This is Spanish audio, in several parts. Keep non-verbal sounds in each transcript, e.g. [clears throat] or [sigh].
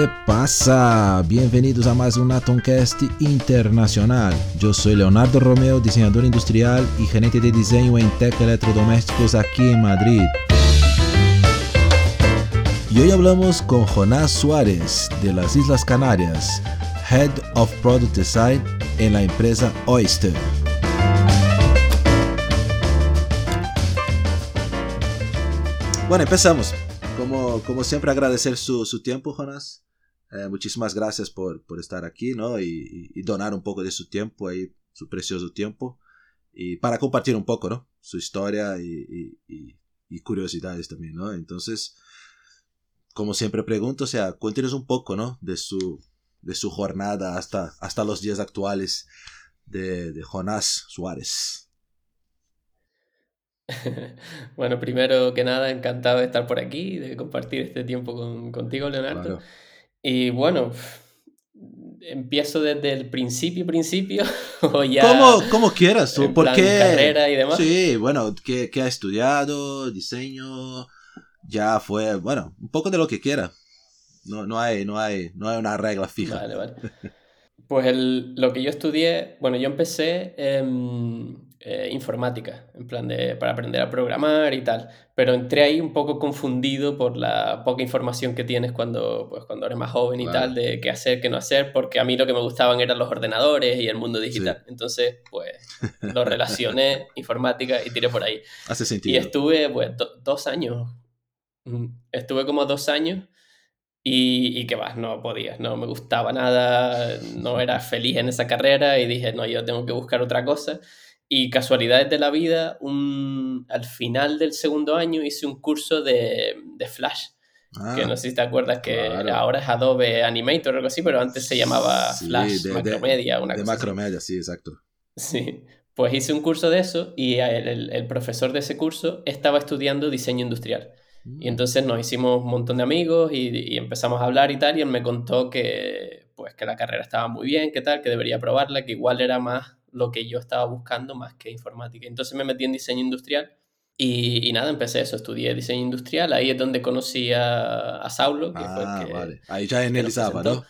¿Qué pasa? Bienvenidos a más un Atomcast internacional. Yo soy Leonardo Romeo, diseñador industrial y gerente de diseño en Tech Electrodomésticos aquí en Madrid. Y hoy hablamos con Jonás Suárez de las Islas Canarias, Head of Product Design en la empresa Oyster. Bueno, empezamos. Como, como siempre, agradecer su, su tiempo, Jonas. Eh, muchísimas gracias por, por, estar aquí, ¿no? Y, y, donar un poco de su tiempo ahí, su precioso tiempo. Y para compartir un poco, ¿no? Su historia y, y curiosidades también, ¿no? Entonces, como siempre pregunto, o sea, cuéntenos un poco, ¿no? De su, de su jornada hasta, hasta los días actuales de, de Jonás Suárez. [laughs] bueno, primero que nada, encantado de estar por aquí, de compartir este tiempo con, contigo, Leonardo. Claro. Y bueno, empiezo desde el principio, principio, [laughs] o ya... Como, como quieras, tú, porque... carrera y demás. Sí, bueno, ¿qué, ¿qué, ha estudiado? Diseño, ya fue, bueno, un poco de lo que quiera. No, no, hay, no, hay, no hay una regla fija. Vale, vale. Pues el, lo que yo estudié, bueno, yo empecé en eh, informática, en plan de para aprender a programar y tal, pero entré ahí un poco confundido por la poca información que tienes cuando, pues, cuando eres más joven y tal, de qué hacer, qué no hacer, porque a mí lo que me gustaban eran los ordenadores y el mundo digital. Entonces, pues, lo relacioné, [laughs] informática, y tiré por ahí. Hace sentido. Y estuve, pues, dos años. Estuve como dos años y, y que va, no podía, no me gustaba nada, no era feliz en esa carrera y dije, no, yo tengo que buscar otra cosa. Y casualidades de la vida, un, al final del segundo año hice un curso de, de Flash. que no sé si te acuerdas que claro. ahora es Adobe Animator o algo así, pero antes se llamaba Sí, Flash, de- de- Macromedia, una De cosa así. macromedia, sí, exacto. Sí, pues hice un curso de eso y el, el- el profesor de ese curso estaba estudiando diseño industrial. Mm. Y entonces nos hicimos un montón de amigos y, y empezamos a hablar y tal, y él me contó que, pues, que la carrera estaba muy bien, que tal, que debería probarla, que igual era más lo que yo estaba buscando más que informática. Entonces me metí en diseño industrial y, y nada, empecé eso, estudié diseño industrial, ahí es donde conocí a, a Saulo, que fue Ah, el que... vale. Ahí ya en presentó. ¿no?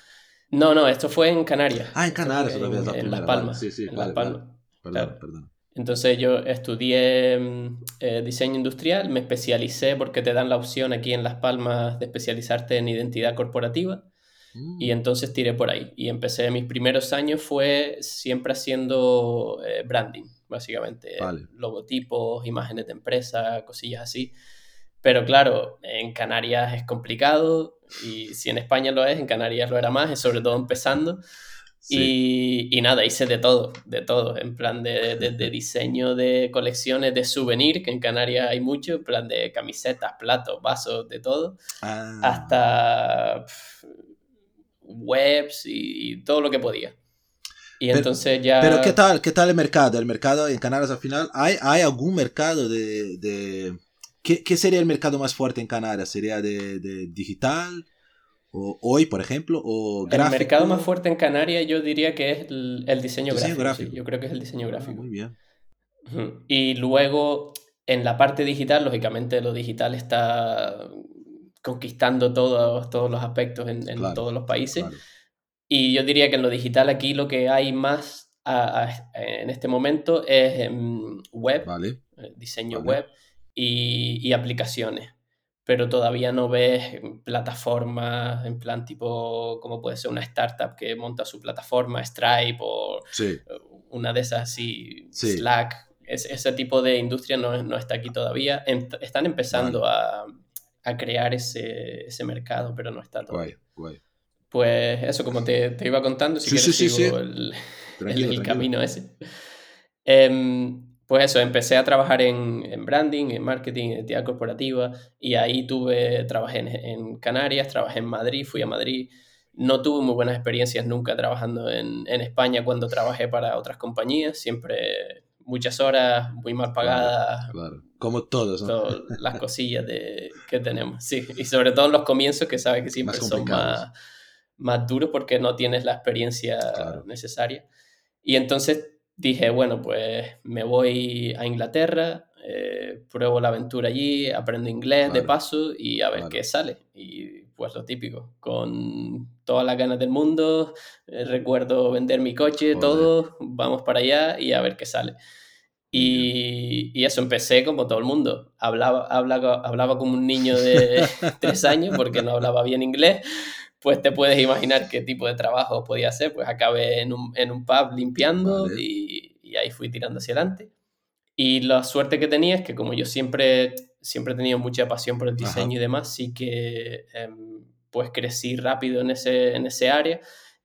No, no, esto fue en Canarias. Ah, en Canarias fue en, en primera, Las vale. Palmas. Sí, sí, en vale, Las vale. Palmas. Perdón, Claro. perdón. Entonces yo estudié mm, eh, diseño industrial, me especialicé porque te dan la opción aquí en Las Palmas de especializarte en identidad corporativa Mm. y entonces tiré por ahí. Y empecé, mis primeros años fue siempre haciendo eh, branding, básicamente. Vale. Logotipos, imágenes de empresa, cosillas así. Pero claro, en Canarias es complicado y si en España lo es, en Canarias lo era más, sobre todo empezando. Sí. Y, y nada, hice de todo, de todo, en plan de, de- de [laughs] diseño de colecciones de souvenir, que en Canarias hay mucho, en plan de camisetas, platos, vasos, de todo, Ah, hasta pf, webs y, y todo lo que podía. Y Pero- entonces ya... Pero ¿qué tal, qué tal el mercado? El mercado en Canarias al final, ¿hay, hay algún mercado de... de... ¿Qué, qué sería el mercado más fuerte en Canarias? ¿Sería de, de digital? ¿O hoy, por ejemplo? ¿O El gráfico? mercado más fuerte en Canarias yo diría que es el, el diseño, Diseño gráfico. sí, yo creo que es el diseño Ah, gráfico. muy bien. Y luego, en la parte digital, lógicamente lo digital está conquistando todos, todos los aspectos en, en Claro, todos los países. Claro. Y yo diría que en lo digital aquí lo que hay más a- a- en este momento es em, web, Vale. eh, diseño Vale. web y, y aplicaciones. Pero todavía no ves em, plataformas en plan tipo, como puede ser una startup que monta su plataforma, Stripe o Sí. una de esas así, Sí. Slack, es- ese tipo de industria no, no está aquí todavía. Em- están empezando a, a crear ese, ese mercado, pero no está todavía. Guay, guay. Pues eso, como te, te iba contando, si Sí, quieres sí, sí, sigo el, el- camino ese. Em, pues eso, empecé a trabajar en, en branding, en marketing, en identidad corporativa y ahí tuve, trabajé en, en Canarias, trabajé en Madrid, fui a Madrid. No tuve muy buenas experiencias nunca trabajando en, en España cuando trabajé para otras compañías, siempre muchas horas, muy mal pagadas, Claro. Como todos, ¿no? todas las cosillas de, que tenemos. Sí, y sobre todo en los comienzos que sabes que siempre Más son más, más duros porque no tienes la experiencia Claro. necesaria. Y entonces dije, bueno, pues me voy a Inglaterra, eh, pruebo la aventura allí, aprendo inglés de Claro. paso y a ver Claro. qué sale. Y pues lo típico, con todas las ganas del mundo, eh, recuerdo vender mi coche, todo, vamos para allá y a ver qué sale. Y, y, eso empecé como todo el mundo. Hablaba, hablaba, hablaba como un niño de [laughs] tres años porque no hablaba bien inglés. Pues te puedes imaginar qué tipo de trabajo podía hacer. Pues acabé en un, en un pub limpiando y, y, ahí fui tirando hacia adelante. Y la suerte que tenía es que como yo siempre, siempre he tenido mucha pasión por el diseño y demás, sí que em, pues crecí rápido en ese, en ese área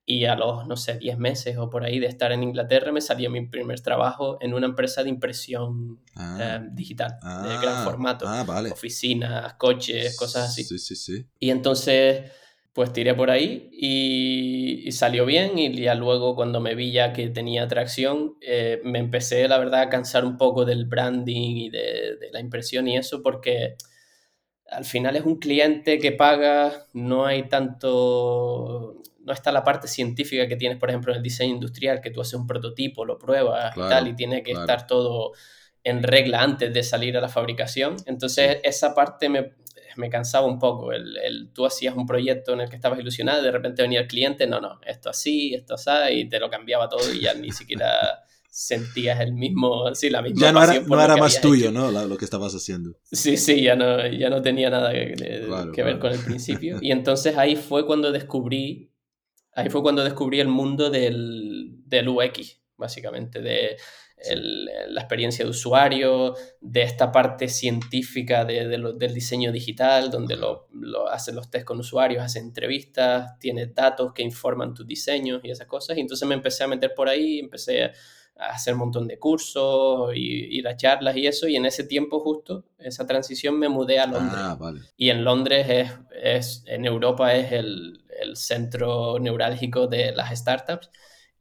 y a los, no sé, 10 meses o por ahí de estar en Inglaterra me salió mi primer trabajo en una empresa de impresión ah. em, digital, de gran ah, formato. Ah, vale. Oficinas, coches, cosas así. Sí, sí, sí. Y entonces pues tiré por ahí y, salió bien y ya luego cuando me vi ya que tenía atracción, eh, me empecé la verdad a cansar un poco del branding y de, la impresión y eso porque al final es un cliente que paga, no hay tanto, no está la parte científica que tienes por ejemplo en el diseño industrial, que tú haces un prototipo, lo pruebas y tal y tiene que estar todo en regla antes de salir a la fabricación. Entonces esa parte me me cansaba un poco. El, el, tú hacías un proyecto en el que estabas ilusionado y de repente venía el cliente, no, no, esto así, esto así, y te lo cambiaba todo y ya ni siquiera [laughs] sentías el mismo, sí, la misma Ya no era, no era más tuyo, ¿no? Lo que estabas haciendo. Sí, sí, ya no, ya no tenía nada que, que ver con el principio. [laughs] Y entonces ahí fue cuando descubrí, ahí fue cuando descubrí el mundo del, del UX, básicamente, de la experiencia de usuario, de esta parte científica de, del diseño digital, donde lo, lo hacen los test con usuarios, hacen entrevistas, tienes datos que informan tus diseños y esas cosas. Y entonces me empecé a meter por ahí, empecé a hacer un montón de cursos, y, ir a charlas y eso. Y en ese tiempo justo, esa transición, me mudé a Londres. Ah, vale. Y en Londres es, es en Europa es el, el centro neurálgico de las startups.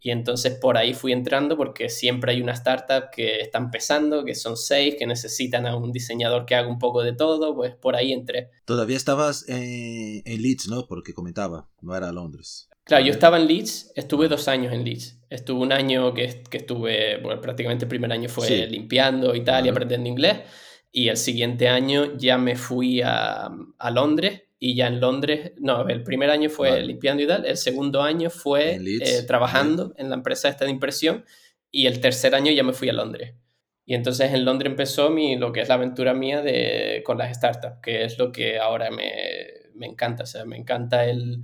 Y entonces por ahí fui entrando porque siempre hay una startup que está empezando, que son seis, que necesitan a un diseñador que haga un poco de todo, pues por ahí entré. Todavía estabas en, Leeds, ¿no? Porque comentaba, no era Londres. Claro, yo estaba en Leeds, estuve dos años en Leeds. Estuve un año que, que estuve, bueno, prácticamente el primer año fue limpiando y tal, y aprendiendo inglés. Y el siguiente año ya me fui a, a Londres y ya en Londres, no, el primer año fue limpiando y tal, el segundo año fue eh, trabajando en la empresa esta de impresión y el tercer año ya me fui a Londres. Y entonces en Londres empezó mi, lo que es la aventura mía de, con las startups, que es lo que ahora me, me encanta. O sea, me encanta el,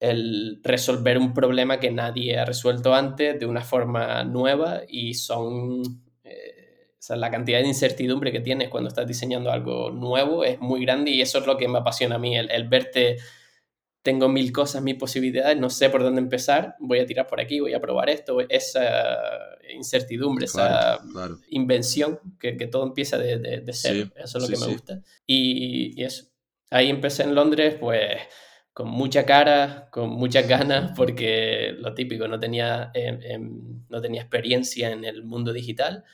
el resolver un problema que nadie ha resuelto antes de una forma nueva y son sea, la cantidad de incertidumbre que tienes cuando estás diseñando algo nuevo es muy grande y eso es lo que me apasiona a mí, el, verte, tengo mil cosas, mil posibilidades, no sé por dónde empezar, voy a tirar por aquí, voy a probar esto, esa incertidumbre, esa invención, que, todo empieza de, de, cero, eso es lo que me gusta. Y, eso, ahí empecé en Londres, pues con mucha cara, con muchas ganas, porque lo típico, no tenía, em, em, no tenía experiencia en el mundo digital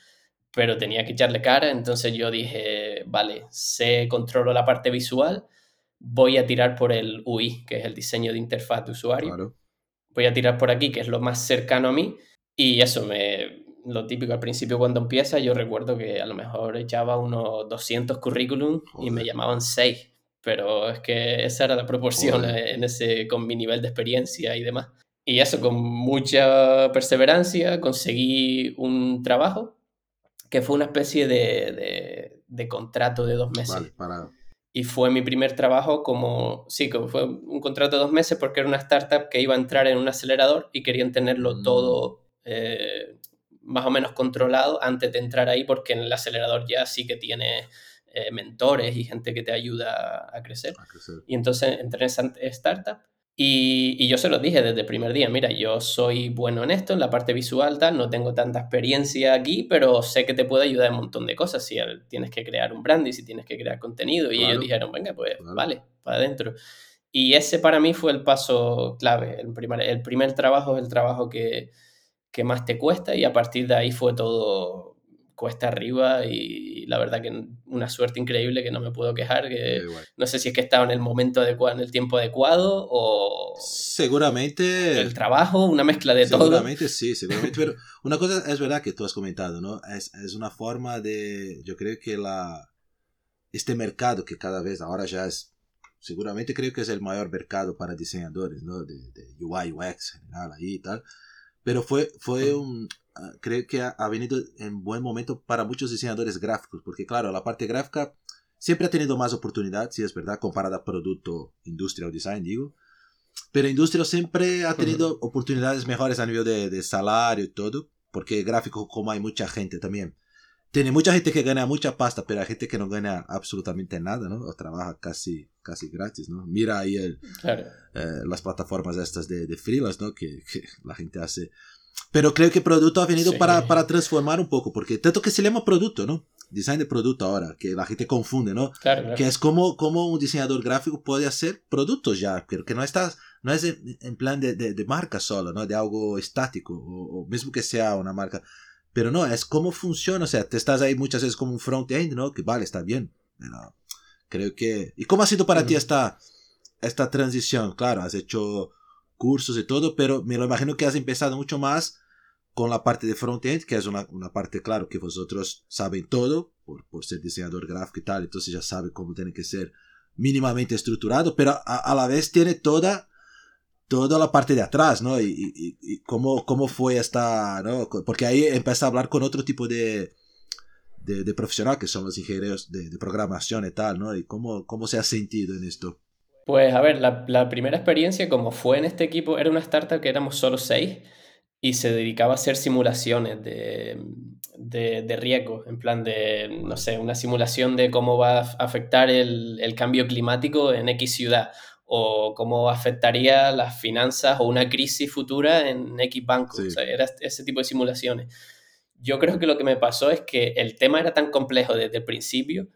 pero tenía que echarle cara, entonces yo dije, vale, sé, controlo la parte visual, voy a tirar por el UI, que es el diseño de interfaz de usuario. Voy a tirar por aquí, que es lo más cercano a mí, y eso me... Lo típico al principio cuando empieza, yo recuerdo que a lo mejor echaba unos 200 currículum y me llamaban 6, pero es que esa era la proporción en ese, con mi nivel de experiencia y demás. Y eso, con mucha perseverancia, conseguí un trabajo que fue una especie de, de, contrato de dos meses. Y fue mi primer trabajo como, sí, como fue un contrato de dos meses porque era una startup que iba a entrar en un acelerador y querían tenerlo mm. todo eh, más o menos controlado antes de entrar ahí porque en el acelerador ya sí que tiene eh, mentores y gente que te ayuda a crecer. a crecer. Y entonces entré en esa startup y, yo se lo dije desde el primer día, mira, yo soy bueno en esto, en la parte visual, tal, no tengo tanta experiencia aquí, pero sé que te puedo ayudar en un montón de cosas, si tienes que crear un branding, si tienes que crear contenido, y ellos dijeron, venga, pues vale, para adentro. Y ese para mí fue el paso clave, el primer, el primer trabajo es el trabajo que, que más te cuesta y a partir de ahí fue todo cuesta arriba y la verdad que una suerte increíble que no me puedo quejar, que no sé si es que estaba en el momento adecuado, en el tiempo adecuado o... Seguramente... El trabajo, una mezcla de todo. Seguramente sí, seguramente, pero una cosa es verdad que tú has comentado, ¿no? Es, es una forma de, yo creo que la, este mercado que cada vez ahora ya es seguramente creo que es el mayor mercado para diseñadores, ¿no? De, de UI, UX general ahí y tal. Pero fue, fue un, creo que ha, ha, venido en buen momento para muchos diseñadores gráficos, porque claro, la parte gráfica siempre ha tenido más oportunidad, si es verdad, comparada a producto, industria o design, digo. Pero industria siempre ha tenido oportunidades mejores a nivel de, de salario y todo, porque gráfico como hay mucha gente también tiene mucha gente que gana mucha pasta, pero hay gente que no gana absolutamente nada, ¿no? O trabaja casi, casi gratis, ¿no? Mira ahí el, claro. eh, las plataformas estas de, de freelance, ¿no? Que, que, la gente hace. Pero creo que producto ha venido Sí. para, para transformar un poco, porque tanto que se llama producto, ¿no? Design de producto ahora, que la gente confunde, ¿no? Claro, claro. Que es como, como un diseñador gráfico puede hacer productos ya, pero que no estás, no es en, plan de, de, de, marca solo, ¿no? De algo estático, o, o mismo que sea una marca. Pero no, es cómo funciona, o sea, te estás ahí muchas veces como un front-end, ¿no? Que vale, está bien, pero creo que... ¿Y cómo ha sido para uh -huh. ti esta, esta transición? Claro, has hecho cursos y todo, pero me lo imagino que has empezado mucho más con la parte de front-end, que es una, una, parte, claro, que vosotros saben todo, por, por ser diseñador gráfico y tal, entonces ya sabe cómo tiene que ser mínimamente estructurado, pero a, la vez tiene toda toda la parte de atrás, ¿no? Y, cómo, cómo fue esta, ¿no? Porque ahí empieza a hablar con otro tipo de, de, de profesional, que son los ingenieros de, de, programación y tal, ¿no? Y cómo, cómo se ha sentido en esto. Pues a ver, la, la, primera experiencia como fue en este equipo, era una startup que éramos solo seis y se dedicaba a hacer simulaciones de, de, de riesgo, en plan de, no sé, una simulación de cómo va a afectar el, el cambio climático en X ciudad o cómo afectaría las finanzas o una crisis futura en X banco. Sí. O sea, era ese tipo de simulaciones. Yo creo que lo que me pasó es que el tema era tan complejo desde el principio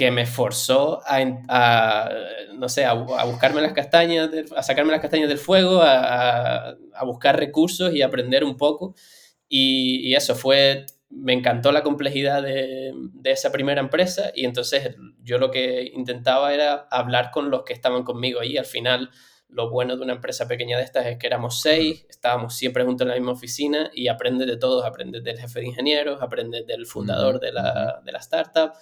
que me forzó a, a no sé, a, a, buscarme las castañas, a sacarme las castañas del fuego, a, a buscar recursos y aprender un poco. Y, y, eso fue, me encantó la complejidad de, de, esa primera empresa y entonces yo lo que intentaba era hablar con los que estaban conmigo ahí. Al final, lo bueno de una empresa pequeña de estas es que éramos seis, estábamos siempre juntos en la misma oficina y aprendes de todos, aprendes del jefe de ingenieros, aprendes del fundador de la, de la startup.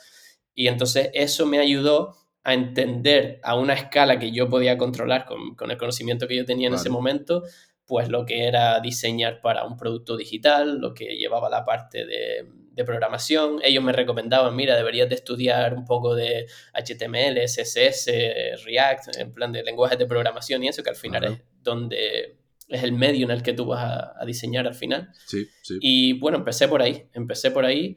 Y entonces eso me ayudó a entender a una escala que yo podía controlar con, con el conocimiento que yo tenía en vale. ese momento, pues lo que era diseñar para un producto digital, lo que llevaba la parte de, de, programación. Ellos me recomendaban, mira, deberías de estudiar un poco de HTML, CSS, React, en plan de lenguajes de programación y eso, que al final es donde es el medio en el que tú vas a, a diseñar al final. Sí, sí. Y bueno, empecé por ahí, empecé por ahí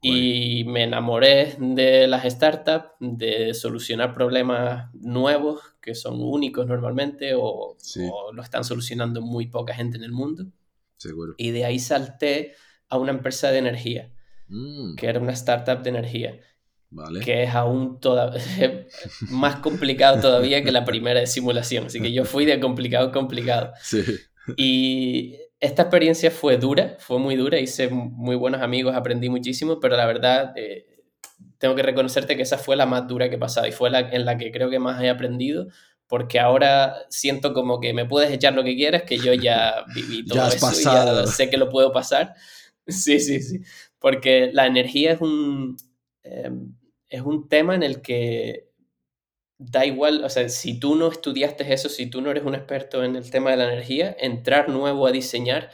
y me enamoré de las startups, de solucionar problemas nuevos que son únicos normalmente o, sí. o, lo están solucionando muy poca gente en el mundo. Seguro. Y de ahí salté a una empresa de energía, mm. que era una startup de energía. Vale. Que es aún toda... [laughs] más complicado todavía que la primera de simulación. Así que yo fui de complicado a complicado. Sí. Y esta experiencia fue dura, fue muy dura, hice muy buenos amigos, aprendí muchísimo, pero la verdad eh, tengo que reconocerte que esa fue la más dura que he pasado y fue la en la que creo que más he aprendido, porque ahora siento como que me puedes echar lo que quieras, que yo ya [laughs] viví todo ya has eso pasado. y ya sé que lo puedo pasar. Sí, sí, sí, porque la energía es un, eh, es un tema en el que da igual, o sea, si tú no estudiaste eso, si tú no eres un experto en el tema de la energía, entrar nuevo a diseñar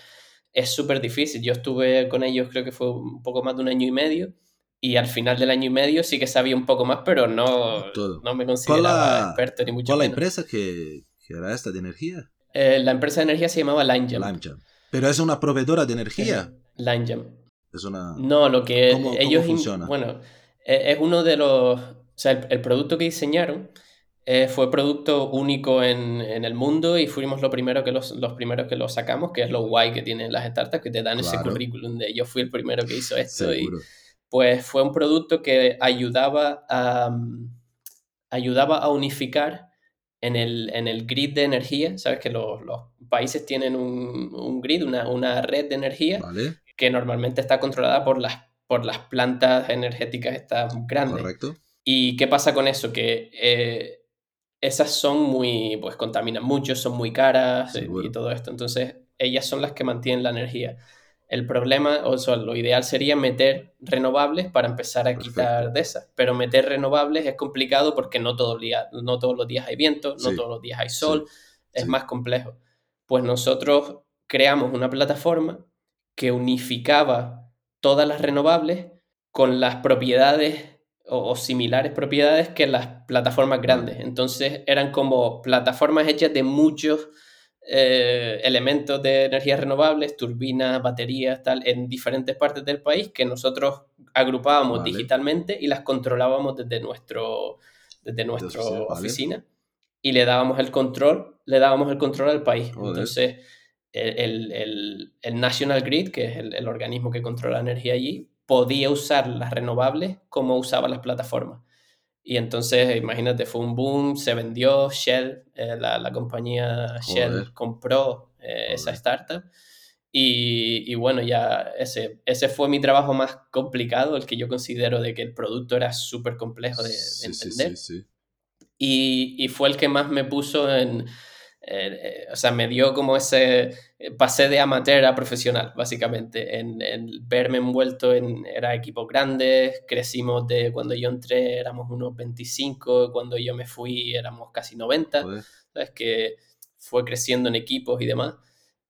es súper difícil. Yo estuve con ellos, creo que fue un poco más de un año y medio, y al final del año y medio sí que sabía un poco más, pero no, Todo. no me consideraba la, experto ni mucho ¿Cuál la menos. empresa que, que, era esta de energía? Eh, la empresa de energía se llamaba LineJump. LimeJump. Pero es una proveedora de energía. LineJump. Es una... No, lo que ¿Cómo, ellos... cómo funciona? Bueno, eh, es uno de los... O sea, el, el producto que diseñaron eh, fue producto único en, en, el mundo y fuimos lo primero que los, los primeros que lo sacamos, que es lo guay que tienen las startups, que te dan Claro. ese currículum de yo fui el primero que hizo esto. y pues fue un producto que ayudaba a, mm, ayudaba a unificar en el, en el grid de energía. Sabes que los, los países tienen un, un grid, una, una red de energía Vale, que normalmente está controlada por las, por las plantas energéticas estas grandes. correcto. ¿Y qué pasa con eso? Que eh, esas son muy, pues contaminan mucho, son muy caras y todo esto. Entonces, ellas son las que mantienen la energía. El problema, o sea, lo ideal sería meter renovables para empezar a quitar de esas, pero meter renovables es complicado porque no, todo día, no todos los días hay viento, no todos los días hay sol, es más complejo. Pues nosotros creamos una plataforma que unificaba todas las renovables con las propiedades o, similares propiedades que las plataformas grandes. Entonces eran como plataformas hechas de muchos eh, elementos de energías renovables, turbinas, baterías, tal, en diferentes partes del país que nosotros agrupábamos digitalmente y las controlábamos desde nuestro desde nuestra oficina y le dábamos el control, le dábamos el control al país. Entonces, el, el, el, National Grid, que es el, organismo que controla la energía allí, podía usar las renovables como usaban las plataformas. Y entonces, imagínate, fue un boom, se vendió, Shell, eh, la, la, compañía Shell compró eh, esa startup. Y, y, bueno, ya ese, ese fue mi trabajo más complicado, el que yo considero de que el producto era súper complejo de, entender. Sí, sí, y, y, fue el que más me puso en, eh, eh, o sea, me dio como ese, eh, pasé de amateur a profesional, básicamente, en, verme envuelto en, era equipos grandes, crecimos de cuando yo entré éramos unos 25, cuando yo me fui éramos casi 90, es Que fue creciendo en equipos y demás.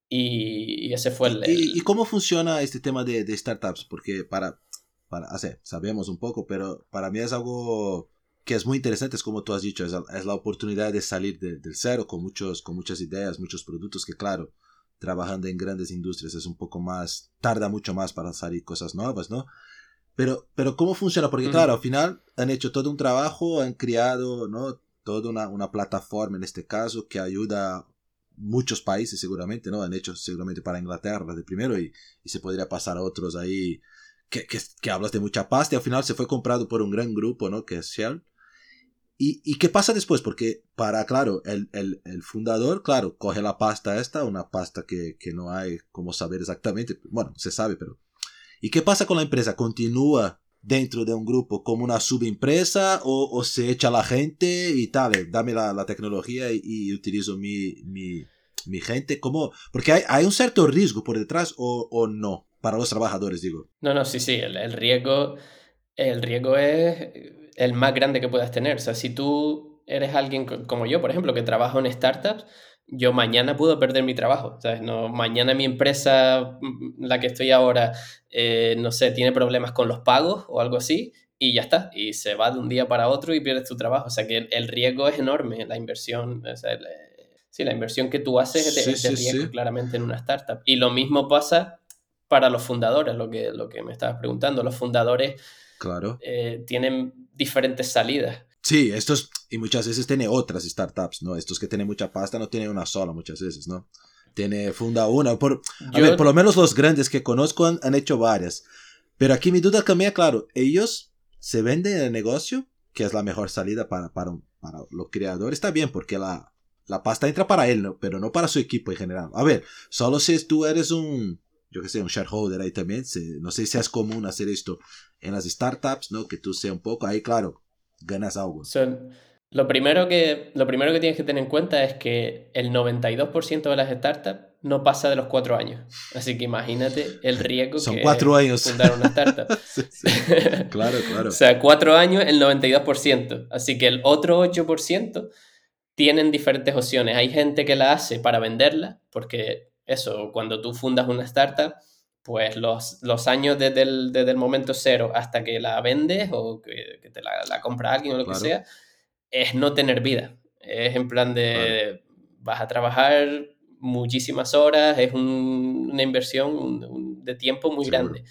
Y, ese fue el, ¿Y, cómo funciona este tema de, de startups? Porque para, para, o sea, sabemos un poco, pero para mí es algo que es muy interesante, es como tú has dicho, es, la oportunidad de salir del cero con, muchos, con muchas ideas, muchos productos que claro, trabajando en grandes industrias es un poco más, tarda mucho más para salir cosas nuevas, ¿no? Pero, pero ¿cómo funciona? Porque claro, al final han hecho todo un trabajo, han creado, ¿no? Toda una, una plataforma en este caso que ayuda a muchos países seguramente, ¿no? Han hecho seguramente para Inglaterra de primero y, y se podría pasar a otros ahí que, que, que, hablas de mucha pasta y al final se fue comprado por un gran grupo, ¿no? Que es Shell. ¿Y, qué pasa después? Porque para, claro, el, el, el, fundador, claro, coge la pasta esta, una pasta que, que no hay como saber exactamente, bueno, se sabe, pero... ¿Y qué pasa con la empresa? ¿Continúa dentro de un grupo como una subempresa o, o se echa la gente y tal, eh, dame la, la tecnología y, utilizo mi, mi, mi, gente? ¿Cómo? Porque hay, hay un cierto riesgo por detrás o, o, no, para los trabajadores, digo. No, no, sí, sí, el, el riesgo, el riesgo es el más grande que puedas tener. O sea, si tú eres alguien como yo, por ejemplo, que trabajo en startups, yo mañana puedo perder mi trabajo. ¿sabes? No, mañana mi empresa, mm, la que estoy ahora, eh, no sé, tiene problemas con los pagos o algo así, y ya está. Y se va de un día para otro y pierdes tu trabajo. O sea que el, riesgo es enorme, la inversión. O sea, sí, la inversión que tú haces es de, riesgo claramente en una startup. Y lo mismo pasa para los fundadores, lo que, lo que me estabas preguntando. Los fundadores claro. Eh, tienen diferentes salidas. Sí, estos, y muchas veces tiene otras startups, ¿no? Estos que tienen mucha pasta no tienen una sola muchas veces, ¿no? Tiene, funda una. Por, a ver, por lo menos los grandes que conozco han, hecho varias. Pero aquí mi duda cambia, claro, ellos se venden el negocio, que es la mejor salida para, para, para los creadores, está bien, porque la, la pasta entra para él, ¿no? pero no para su equipo en general. A ver, solo si tú eres un, yo que sé, un shareholder ahí también. no sé si es común hacer esto en las startups, ¿no? Que tú seas un poco, ahí claro, ganas algo. lo, primero que, lo primero que tienes que tener en cuenta es que el 92% de las startups no pasa de los cuatro años. Así que imagínate el riesgo Son cuatro años. fundar una startup. [laughs] Claro, claro. [laughs] o sea, cuatro años, el 92%. Así que el otro 8% tienen diferentes opciones. Hay gente que la hace para venderla, porque eso, cuando tú fundas una startup, pues los, los años desde el, desde el, momento cero hasta que la vendes o que, te la, la, compra alguien o lo que sea, es no tener vida. Es en plan de vas a trabajar muchísimas horas, es una inversión de tiempo muy grande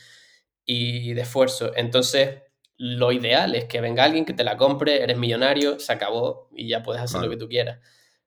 y de esfuerzo. Entonces, lo ideal es que venga alguien que te la compre, eres millonario, se acabó y ya puedes hacer lo que tú quieras.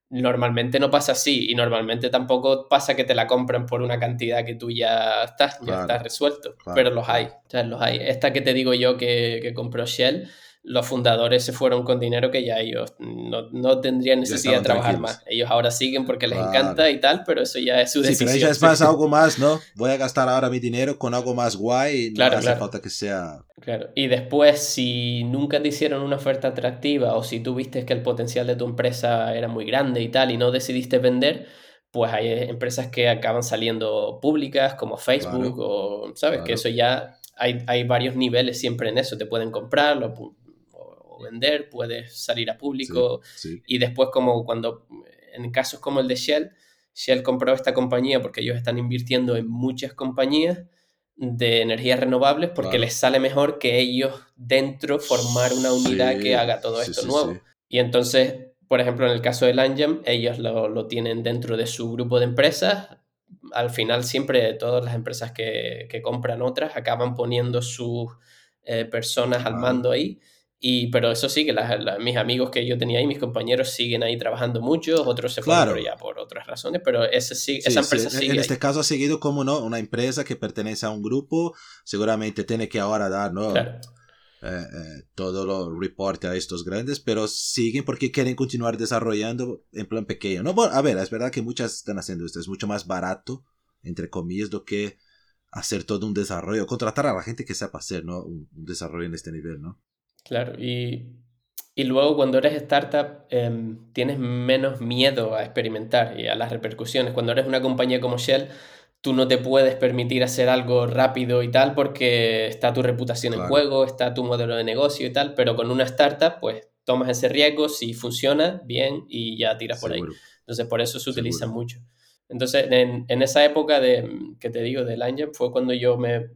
Normalmente no pasa así y normalmente tampoco pasa que te la compren por una cantidad que tú ya estás, ya estás resuelto, pero los hay, los hay. Esta que te digo yo que, que compró Shell, los fundadores se fueron con dinero que ya ellos no, no tendrían necesidad de trabajar más. Ellos ahora siguen porque les encanta y tal, pero eso ya es su decisión. Sí, pero es más [laughs] algo más, ¿no? Voy a gastar ahora mi dinero con algo más guay y no hace falta que sea... Claro, y después si nunca te hicieron una oferta atractiva o si tú viste que el potencial de tu empresa era muy grande y tal y no decidiste vender, pues hay empresas que acaban saliendo públicas como Facebook o, ¿sabes? Que eso ya hay, hay, varios niveles siempre en eso. Te pueden comprar o, vender, puedes salir a público y después como cuando, en casos como el de Shell, Shell compró esta compañía porque ellos están invirtiendo en muchas compañías de energías renovables porque les sale mejor que ellos dentro formar una unidad que haga todo esto nuevo. Y entonces por ejemplo, en el caso de Langem, ellos lo, tienen dentro de su grupo de empresas. Al final, siempre todas las empresas que, compran otras acaban poniendo sus eh, personas al mando ahí. Y, pero eso sí, que mis amigos que yo tenía ahí, mis compañeros, siguen ahí trabajando mucho, otros se fueron ya por otras razones, pero ese sí, esa empresa sigue. En este caso ha seguido como no, una empresa que pertenece a un grupo, seguramente tiene que ahora dar, ¿no? Eh, eh, todo lo reporte a estos grandes, pero siguen porque quieren continuar desarrollando en plan pequeño. No, bueno, a ver, es verdad que muchas están haciendo esto, es mucho más barato, entre comillas, lo que hacer todo un desarrollo, contratar a la gente que sepa hacer, ¿no? Un, desarrollo en este nivel, ¿no? Claro, y, y luego cuando eres startup em, tienes menos miedo a experimentar y a las repercusiones. Cuando eres una compañía como Shell, tú no te puedes permitir hacer algo rápido y tal porque está tu reputación en juego, está tu modelo de negocio y tal, pero con una startup pues tomas ese riesgo, si funciona, bien y ya tiras por ahí. Entonces por eso se utiliza mucho. Entonces en, en, esa época de, que te digo del Angel fue cuando yo me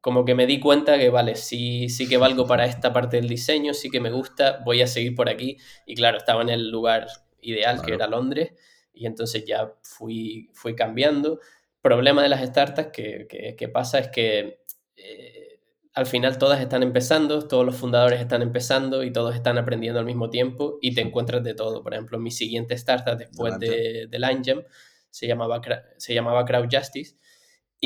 como que me di cuenta que vale, sí, sí que valgo para esta parte del diseño, sí que me gusta, voy a seguir por aquí. Y claro, estaba en el lugar ideal que era Londres y entonces ya fui, fui cambiando. Problema de las startups que, pasa es que eh, al final todas están empezando, todos los fundadores están empezando y todos están aprendiendo al mismo tiempo y te encuentras de todo. Por ejemplo, mi siguiente startup después de, del Angem se llamaba, se llamaba Crowd Justice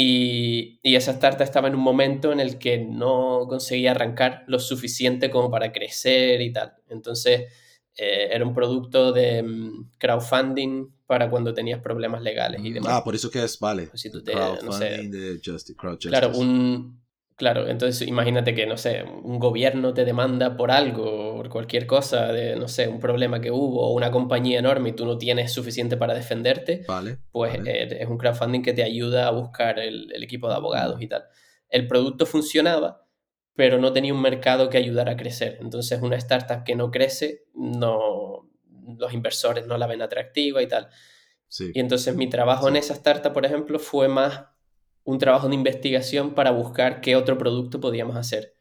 y, y, esa startup estaba en un momento en el que no conseguía arrancar lo suficiente como para crecer y tal. Entonces eh, era un producto de mm, crowdfunding para cuando tenías problemas legales y mm, demás. Ah, por eso que es, vale. Pues crowdfunding de justice, crowd justice. Claro, un, claro, entonces imagínate que, no sé, un gobierno te demanda por algo, por cualquier cosa, de, no sé, un problema que hubo, o una compañía enorme y tú no tienes suficiente para defenderte, vale, pues eh, es un crowdfunding que te ayuda a buscar el, el equipo de abogados y tal. El producto funcionaba, pero no tenía un mercado que ayudara a crecer. Entonces, una startup que no crece, no, los inversores no la ven atractiva y tal. Y entonces mi trabajo en esa startup, por ejemplo, fue más un trabajo de investigación para buscar qué otro producto podíamos hacer.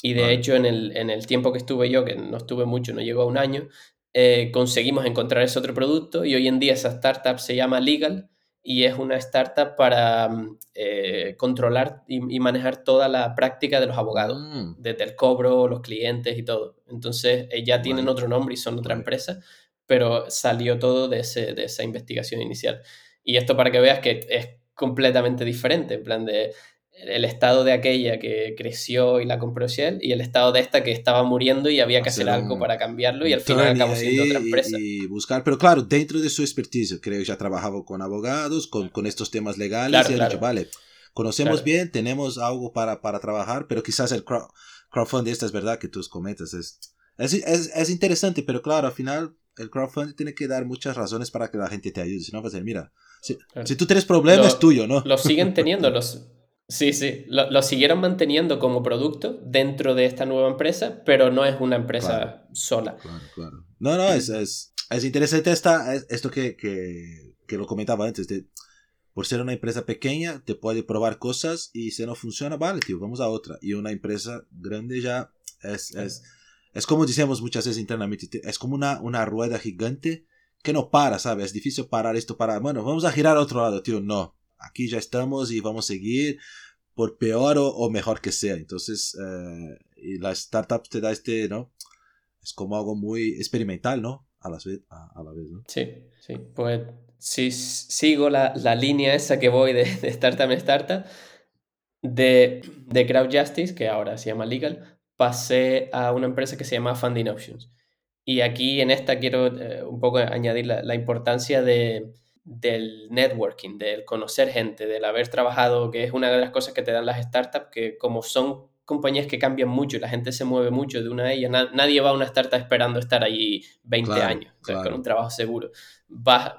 Y de hecho, en el, en el, tiempo que estuve yo, que no estuve mucho, no llegó a un año, eh, conseguimos encontrar ese otro producto y hoy en día esa startup se llama Legal y es una startup para mm, eh, controlar y, manejar toda la práctica de los abogados, mm. desde el cobro, los clientes y todo. Entonces, eh, ya tienen otro nombre y son otra empresa, pero salió todo de, ese, de esa investigación inicial. Y esto para que veas que es completamente diferente, en plan de el estado de aquella que creció y la compró Shell y el estado de esta que estaba muriendo y había que hacer, algo para cambiarlo y al final acabó siendo otra empresa. Y buscar, pero claro, dentro de su expertise, creo que ya trabajaba con abogados, con, con estos temas legales y ha dicho, vale, conocemos bien, tenemos algo para, para trabajar, pero quizás el crowdfunding, esta es verdad que tú comentas, es, es, es, interesante, pero claro, al final el crowdfunding tiene que dar muchas razones para que la gente te ayude, si no, va a ser, mira, si, si tú tienes problemas, es tuyo, ¿no? Lo siguen [laughs] teniendo los Sí, sí, lo, siguieron manteniendo como producto dentro de esta nueva empresa, pero no es una empresa sola. Claro, claro. No, no, es, es, es interesante esta, esto que, que, que, lo comentaba antes, de, por ser una empresa pequeña, te puede probar cosas y si no funciona, vale, tío, vamos a otra. Y una empresa grande ya es, es, es como decíamos muchas veces internamente, es como una, una rueda gigante que no para, ¿sabes? Es difícil parar esto para, bueno, vamos a girar a otro lado, tío, no aquí ya estamos y vamos a seguir por peor o, mejor que sea. Entonces, eh, y la startup te da este, ¿no? Es como algo muy experimental, ¿no? A la, a, la vez, ¿no? Sí, sí. Pues si sigo la, la línea esa que voy de, de startup en startup, de, de Crowd Justice, que ahora se llama Legal, pasé a una empresa que se llama Funding Options. Y aquí en esta quiero eh, un poco añadir la, la importancia de, del networking, del conocer gente, del haber trabajado, que es una de las cosas que te dan las startups, que como son compañías que cambian mucho, la gente se mueve mucho de una de ellas, nadie va a una startup esperando estar allí 20 años, con un trabajo seguro. vas,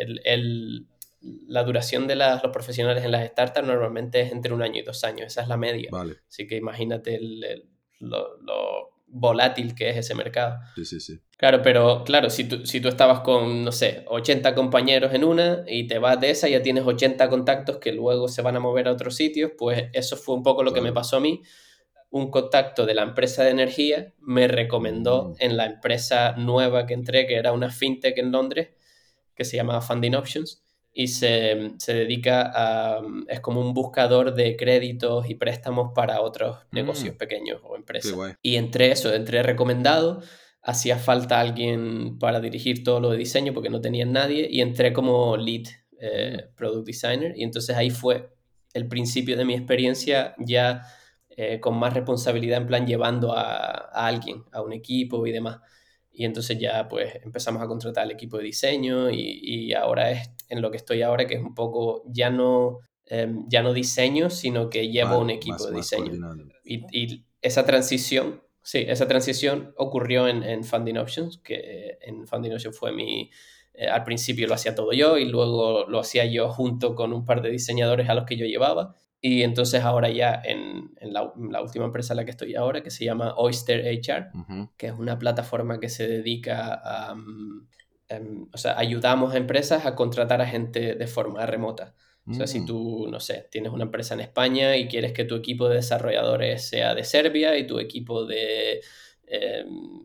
el, la duración de los profesionales en las startups normalmente es entre un año y dos años, esa es la media. Vale. Así que imagínate lo, lo, volátil que es ese mercado. Sí, sí, sí. Claro, pero claro, si tú, si tú estabas con, no sé, 80 compañeros en una y te vas de esa, ya tienes 80 contactos que luego se van a mover a otros sitios, pues eso fue un poco lo que me pasó a mí. Un contacto de la empresa de energía me recomendó Mm. en la empresa nueva que entré, que era una fintech en Londres, que se llama Funding Options, y se, se dedica a, es como un buscador de créditos y préstamos para otros Mm. negocios pequeños o empresas. Y entre eso, entré recomendado, hacía falta alguien para dirigir todo lo de diseño porque no tenían nadie y entré como lead eh, product designer y entonces ahí fue el principio de mi experiencia ya eh, con más responsabilidad en plan llevando a, a alguien, a un equipo y demás. Y entonces ya pues empezamos a contratar al equipo de diseño y, y ahora es en lo que estoy ahora que es un poco ya no, em, ya no diseño, sino que llevo Vale, un equipo más- de diseño. Y, y esa transición, sí, esa transición ocurrió en, en Funding Options, que eh, en Funding Options fue mi... eh, al principio lo hacía todo yo y luego lo hacía yo junto con un par de diseñadores a los que yo llevaba. Y entonces ahora ya en, en la, la última empresa en la que estoy ahora, que se llama Oyster HR, que es una plataforma que se dedica a... mm, em, o sea, ayudamos a empresas a contratar a gente de forma remota. O sea, si Mm. tú, no sé, tienes una empresa en España y quieres que tu equipo de desarrolladores sea de Serbia y tu equipo de em,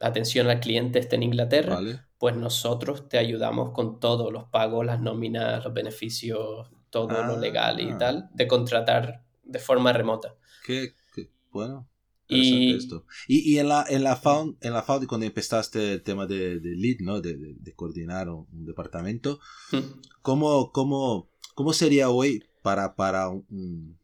atención al cliente esté en Inglaterra, Vale. pues nosotros te ayudamos con todos los pagos, las nóminas, los beneficios, todo lo legal y Ah. tal, de contratar de forma remota. Qué, qué bueno. Y- esto. Y, y en la en la found, en la found cuando empezaste el tema de, de lead, ¿no? De, de- de coordinar un, un departamento. ¿cómo, cómo, cómo sería hoy para, para un, un-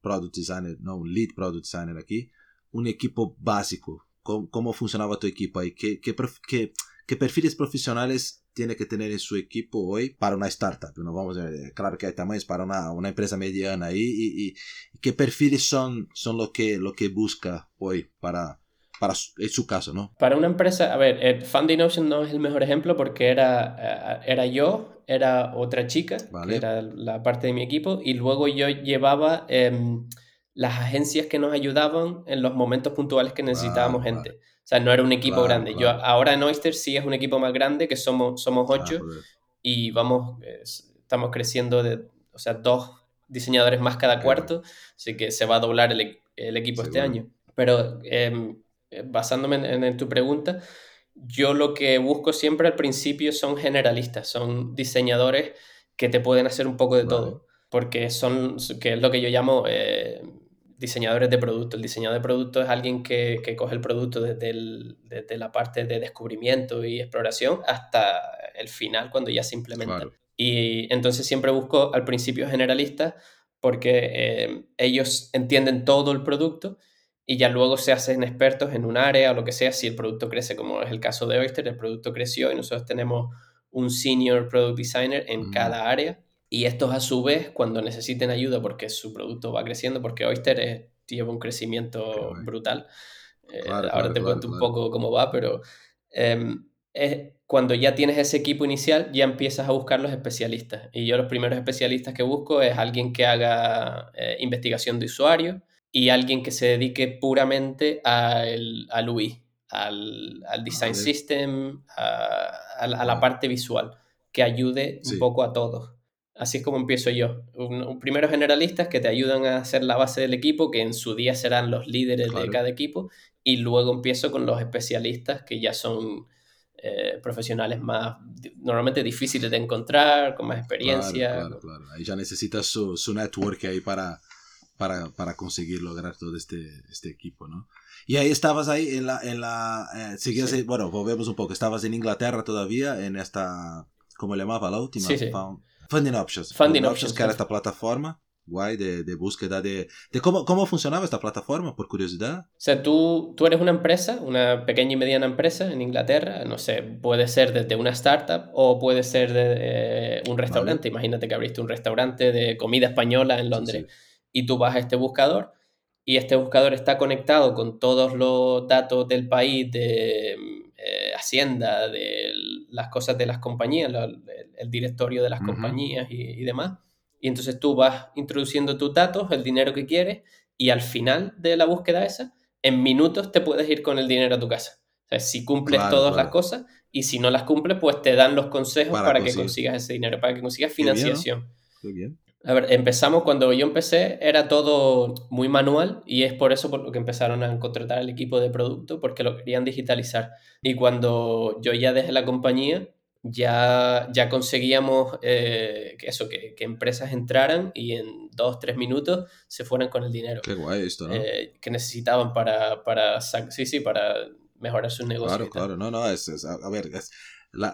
product designer, no, un lead product designer aquí, un equipo básico? ¿Cómo, cómo funcionaba tu equipo ahí? ¿Qué, qué, qué- qué perfiles profesionales tiene que tener en su equipo hoy para una startup? No vamos a ver, claro que hay tamaños para una, una empresa mediana ahí y, y- y qué perfiles son, son lo que, lo que busca hoy para, para su, en su caso, ¿no? Para una empresa, a ver, eh, Funding Ocean no es el mejor ejemplo porque era, eh, era yo, era otra chica, Vale. que era la parte de mi equipo, y luego yo llevaba em, las agencias que nos ayudaban en los momentos puntuales que necesitábamos gente. O sea, no era un equipo Claro, grande. claro. Yo ahora en Oyster sí es un equipo más grande, que somos, somos Ah, ocho, y vamos, eh, estamos creciendo de, o sea, dos diseñadores más cada cuarto, así que se va a doblar el, el equipo este año. Pero em, eh, basándome en, en tu pregunta, yo lo que busco siempre al principio son generalistas, son diseñadores que te pueden hacer un poco de Vale. todo, porque son, que es lo que yo llamo eh, diseñadores de producto. El diseñador de producto es alguien que, que coge el producto desde, el- desde la parte de descubrimiento y exploración hasta el final, cuando ya se implementa. Claro. Y entonces siempre busco al principio generalistas porque eh, ellos entienden todo el producto y ya luego se hacen expertos en un área o lo que sea, si el producto crece, como es el caso de Oyster, el producto creció y nosotros tenemos un senior product designer en Mm. cada área y estos a su vez, cuando necesiten ayuda porque su producto va creciendo, porque Oyster es- lleva un crecimiento brutal. Eh, Claro, ahora claro, te claro, cuento un poco cómo va, pero em, es- cuando ya tienes ese equipo inicial, ya empiezas a buscar los especialistas. Y yo los primeros especialistas que busco es alguien que haga eh, investigación de usuario y alguien que se dedique puramente al, al UI, al, al design Vale. system, a, a la- a la Vale. parte visual, que ayude un poco a todos. Así es como empiezo yo. Un, un- primero generalistas que te ayudan a hacer la base del equipo, que en su día serán los líderes Claro. de cada equipo, y luego empiezo con los especialistas que ya son eh, profesionales más normalmente difíciles de encontrar, con más experiencia. Claro, claro, claro. Ahí ya necesitas su, su network ahí para, para, para conseguir lograr todo este, este equipo, ¿no? Y ahí estabas ahí en la... En la eh, seguías Sí. bueno, volvemos un poco. Estabas en Inglaterra todavía, en esta... ¿Cómo le llamaba la última? Sí, sí. Found- Funding Options. Funding Options, que era sí. esta plataforma guay de, de búsqueda de... de cómo, ¿Cómo funcionaba esta plataforma? Por curiosidad. O sea, tú, tú eres una empresa, una pequeña y mediana empresa en Inglaterra, no sé, puede ser desde una startup o puede ser de eh, un restaurante. Imagínate que abriste un restaurante de comida española en Londres Sí, y tú vas a este buscador y este buscador está conectado con todos los datos del país de eh, Hacienda, de las cosas de las compañías, el, directorio de las compañías y, y, demás. Y entonces tú vas introduciendo tus datos, el dinero que quieres, y al final de la búsqueda esa, en minutos te puedes ir con el dinero a tu casa. O sea, si cumples todas las cosas y si no las cumples, pues te dan los consejos para, que consigas ese dinero, para que consigas financiación. bien. A ver, empezamos cuando yo empecé, era todo muy manual y es por eso por lo que empezaron a contratar al equipo de producto, porque lo querían digitalizar. Y cuando yo ya dejé la compañía, ya, ya conseguíamos eh, que eso, que, empresas entraran y en dos, tres minutos se fueran con el dinero. Qué guay esto, ¿no? Eh, que necesitaban para, para, sí, sí, para mejorar sus negocios. Claro, claro, no, no, es, a, ver,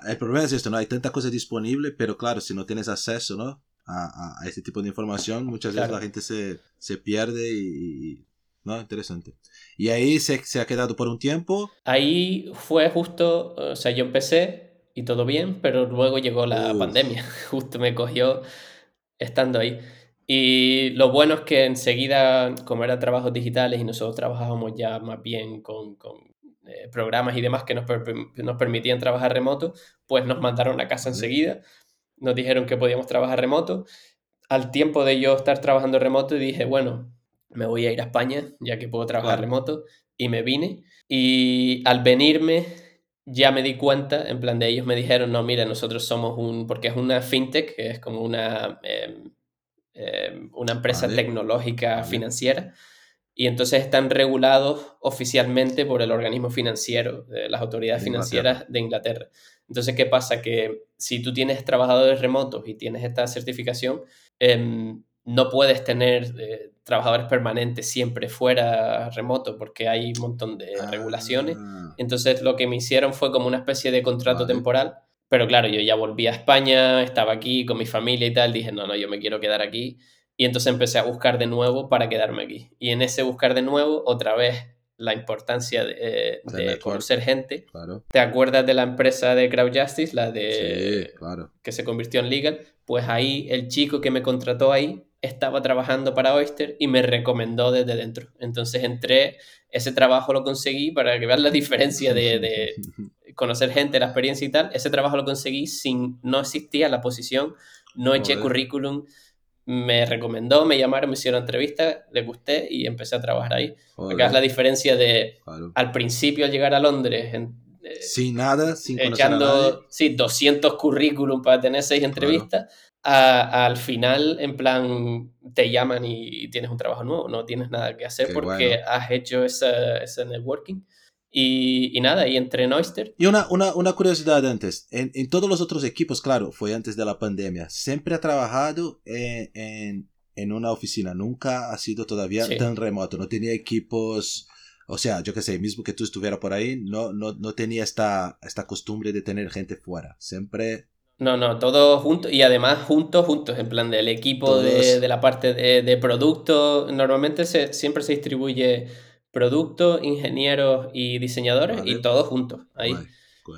el problema es esto, ¿no? Hay tanta cosa disponible, pero claro, si no tienes acceso, ¿no? A, a, este tipo de información, muchas veces la gente se, se pierde y, ¿no? Interesante. Y ahí se, se ha quedado por un tiempo. Ahí fue justo, o sea, yo empecé y todo bien, pero luego llegó la pandemia, [laughs] justo me cogió estando ahí. Y lo bueno es que enseguida, como eran trabajos digitales y nosotros trabajábamos ya más bien con, con eh, programas y demás que nos, nos, permitían trabajar remoto, pues nos mandaron a casa enseguida, nos dijeron que podíamos trabajar remoto. Al tiempo de yo estar trabajando remoto, dije, bueno, me voy a ir a España, ya que puedo trabajar remoto, y me vine. Y al venirme, ya me di cuenta, en plan de ellos me dijeron, no, mira, nosotros somos un, porque es una fintech, que es como una, em, em, una empresa tecnológica financiera, y entonces están regulados oficialmente por el organismo financiero, de las autoridades financieras de Inglaterra. Entonces, ¿qué pasa? Que si tú tienes trabajadores remotos y tienes esta certificación, em, no puedes tener eh, trabajadores permanentes siempre fuera remoto porque hay un montón de regulaciones. Ah. Entonces lo que me hicieron fue como una especie de contrato temporal. Pero claro, yo ya volví a España, estaba aquí con mi familia y tal, dije, no, no, yo me quiero quedar aquí. Y entonces empecé a buscar de nuevo para quedarme aquí. Y en ese buscar de nuevo, otra vez la importancia de, eh, conocer gente. ¿Te acuerdas de la empresa de Crowd Justice, la de que se convirtió en legal? Pues ahí el chico que me contrató ahí estaba trabajando para Oyster y me recomendó desde dentro. Entonces entré, ese trabajo lo conseguí para que vean la diferencia de, [laughs] conocer gente, la experiencia y tal. Ese trabajo lo conseguí sin, no existía la posición, no eché currículum, me recomendó, me llamaron, me hicieron entrevista, le gusté y empecé a trabajar ahí. Acá es la diferencia de al principio al llegar a Londres. Eh, sin nada, sin echando, sí, 200 currículum para tener seis entrevistas al final, en plan, te llaman y tienes un trabajo nuevo, no tienes nada que hacer porque has hecho ese networking. Y, y, nada, y entre Oyster. Y una, una, una curiosidad antes, en, en, todos los otros equipos, claro, fue antes de la pandemia, siempre ha trabajado en, en, en una oficina, nunca ha sido todavía tan remoto, no tenía equipos, o sea, yo qué sé, mismo que tú estuvieras por ahí, no, no, no tenía esta, esta costumbre de tener gente fuera, siempre no, no, todos juntos y además juntos, juntos, en plan del equipo de, de, la parte de, de producto. Normalmente se, siempre se distribuye producto, ingenieros y diseñadores y todos juntos ahí.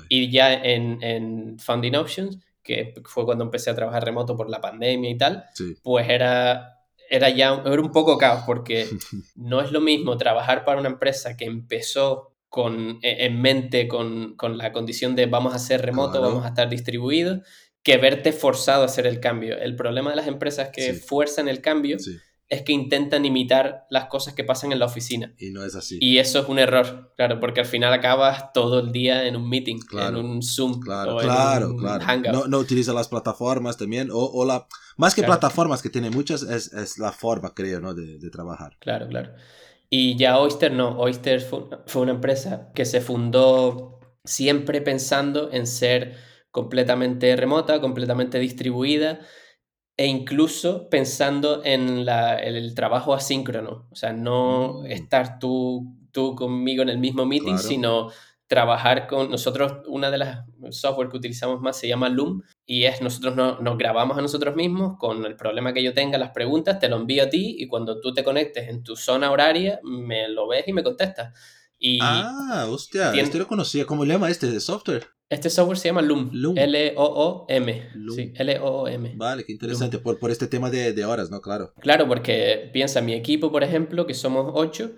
Y ya en, en, Founding Options, que fue cuando empecé a trabajar remoto por la pandemia y tal, pues era, era ya era un poco caos porque [laughs] no es lo mismo trabajar para una empresa que empezó con, e, en mente con, con, la condición de vamos a ser remoto, vamos a estar distribuidos, que verte forzado a hacer el cambio. El problema de las empresas que fuerzan el cambio es que intentan imitar las cosas que pasan en la oficina. Y no es así. Y eso es un error, claro, porque al final acabas todo el día en un meeting, en un Zoom claro, o en un Hangout. No, no utiliza las plataformas también, o, o la... Más que plataformas, que tiene muchas, es, es, la forma, creo, ¿no? De, de trabajar. Claro, claro. Y ya Oyster no, Oyster fue una empresa que se fundó siempre pensando en ser completamente remota, completamente distribuida e incluso pensando en, el trabajo asíncrono. O sea, no mm. estar tú, tú conmigo en el mismo meeting, sino trabajar con nosotros, una de las software que utilizamos más se llama Loom y es nosotros nos grabamos a nosotros mismos con el problema que yo tenga, las preguntas, te lo envío a ti y cuando tú te conectes en tu zona horaria, me lo ves y me contestas. Y ah, hostia, este lo conocía. ¿Cómo le llama este software? Este software se llama Loom. L-O-O-M. Sí, L-O-O-M. Vale, qué interesante. Por, por, este tema de, de, horas, ¿no? Claro. Claro, porque piensa, mi equipo, por ejemplo, que somos ocho,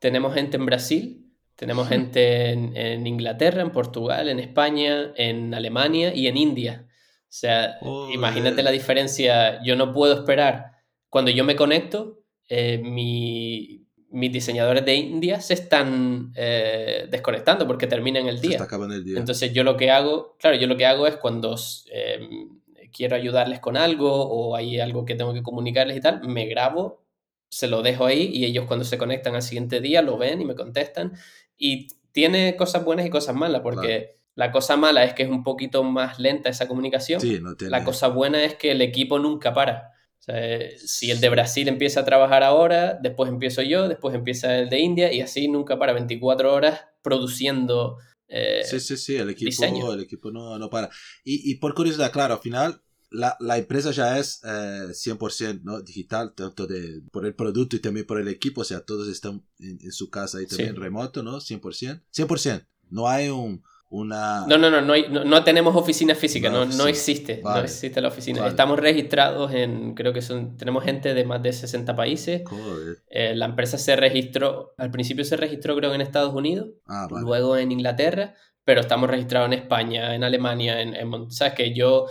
tenemos gente en Brasil, Tenemos [laughs] gente en, Inglaterra, en Portugal, en España, en Alemania y en India. O sea, imagínate la diferencia. Yo no puedo esperar. Cuando yo me conecto, eh, mi, mis diseñadores de India se están eh, desconectando porque terminan el día. el día. Entonces yo lo que hago, claro, yo lo que hago es cuando em, quiero ayudarles con algo o hay algo que tengo que comunicarles y tal, me grabo, se lo dejo ahí y ellos cuando se conectan al siguiente día lo ven y me contestan. Y tiene cosas buenas y cosas malas porque... La cosa mala es que es un poquito más lenta esa comunicación. Sí, no La cosa buena es que el equipo nunca para. O sea, si el de Brasil empieza a trabajar ahora, después empiezo yo, después empieza el de India y así nunca para 24 horas produciendo. Eh, sí, sí, sí, el equipo, el equipo no, no para. Y, y, por curiosidad, claro, al final la, la empresa ya es eh, 100% ¿no? digital, tanto de, por el producto y también por el equipo, o sea, todos están en, su casa y también remoto, ¿no? 100%. 100%. No hay un, una... No, no, no, no, no, tenemos oficina física, no, no, existe, no existe la oficina. Estamos registrados en, creo que son, tenemos gente de más de 60 países. Eh, la empresa se registró, al principio se registró creo en Estados Unidos, ah, luego en Inglaterra, pero estamos registrados en España, en Alemania, en, en sabes que yo,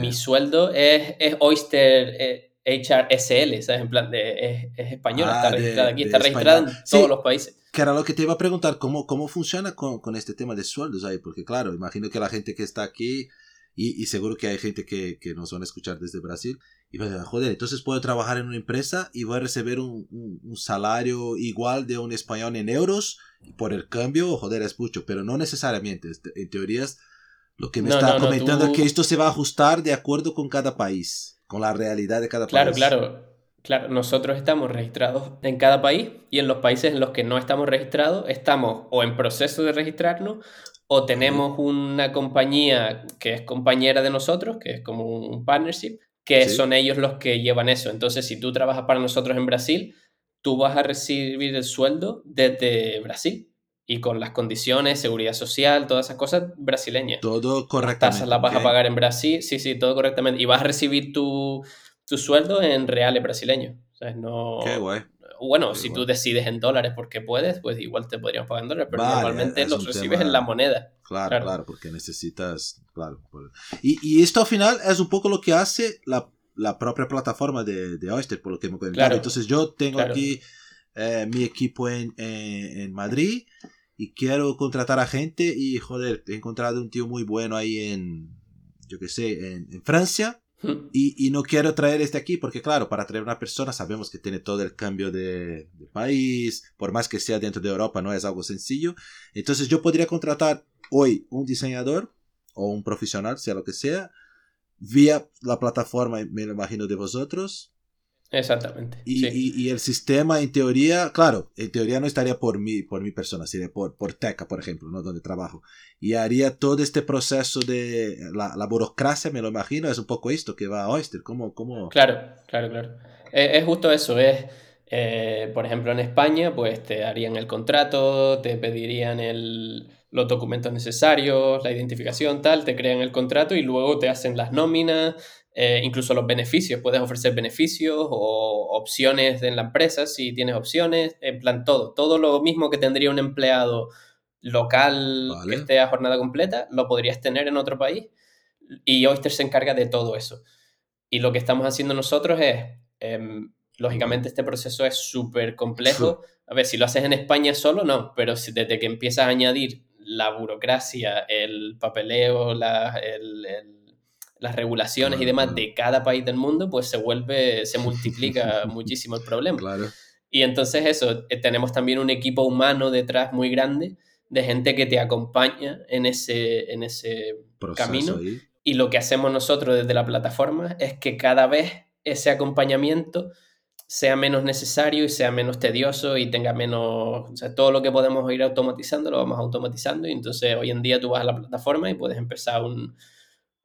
mi sueldo es, es Oyster... Eh, HRSL, ¿sabes? En plan, de, es, español, ah, está registrada aquí, está registrada en todos los países que era lo que te iba a preguntar, ¿cómo, cómo funciona con, con este tema de sueldos ahí? Porque claro, imagino que la gente que está aquí, y, y seguro que hay gente que, que, nos van a escuchar desde Brasil, y va a decir, joder, entonces puedo trabajar en una empresa y voy a recibir un, un, salario igual de un español en euros, por el cambio, joder, es mucho, pero no necesariamente, en teorías, lo que me está comentando es que esto se va a ajustar de acuerdo con cada país, con la realidad de cada país. Claro, claro. Claro, nosotros estamos registrados en cada país y en los países en los que no estamos registrados estamos o en proceso de registrarnos o tenemos una compañía que es compañera de nosotros, que es como un partnership, que son ellos los que llevan eso. Entonces, si tú trabajas para nosotros en Brasil, tú vas a recibir el sueldo desde Brasil y con las condiciones, seguridad social, todas esas cosas brasileñas. Todo correctamente. Las tasas las vas a pagar en Brasil, sí, sí, todo correctamente. Y vas a recibir tu tu sueldo en reales brasileños. O no... Qué guay. Bueno, si tú decides en dólares porque puedes, pues igual te podríamos pagar en dólares, pero normalmente los recibes en la moneda. Claro, claro, porque necesitas, claro. Y, y, esto al final es un poco lo que hace la, la propia plataforma de, de, Oyster, por lo que me comentaron. Entonces yo tengo aquí eh, mi equipo en, en, Madrid y quiero contratar a gente y joder, he encontrado un tío muy bueno ahí en, yo qué sé, en, en Francia y, y, no quiero traer este aquí porque, claro, para traer una persona sabemos que tiene todo el cambio de, país, por más que sea dentro de Europa, no es algo sencillo. Entonces yo podría contratar hoy un diseñador o un profesional, sea lo que sea, vía la plataforma, me lo imagino, de vosotros, Exactamente. Y, y, el sistema, en teoría, claro, en teoría no estaría por mi, por mi persona, sería por, por Teca, por ejemplo, ¿no? donde trabajo. Y haría todo este proceso de la, la burocracia, me lo imagino, es un poco esto que va a Oyster. ¿Cómo, cómo? Claro, claro, claro. Es, justo eso, es, eh, por ejemplo, en España, pues te harían el contrato, te pedirían el, los documentos necesarios, la identificación, tal, te crean el contrato y luego te hacen las nóminas eh, incluso los beneficios, puedes ofrecer beneficios o opciones en la empresa si tienes opciones, en plan todo, todo lo mismo que tendría un empleado local que esté a jornada completa, lo podrías tener en otro país y Oyster se encarga de todo eso. Y lo que estamos haciendo nosotros es, em, lógicamente este proceso es súper complejo. A ver, si lo haces en España solo, no, pero si desde que empiezas a añadir la burocracia, el papeleo, la, el las regulaciones y demás de cada país del mundo, pues se vuelve, se [laughs] multiplica muchísimo el problema. Claro. Y entonces eso, eh, tenemos también un equipo humano detrás muy grande de gente que te acompaña en ese, en ese camino. Y lo que hacemos nosotros desde la plataforma es que cada vez ese acompañamiento sea menos necesario y sea menos tedioso y tenga menos, o sea, todo lo que podemos ir automatizando lo vamos automatizando y entonces hoy en día tú vas a la plataforma y puedes empezar un,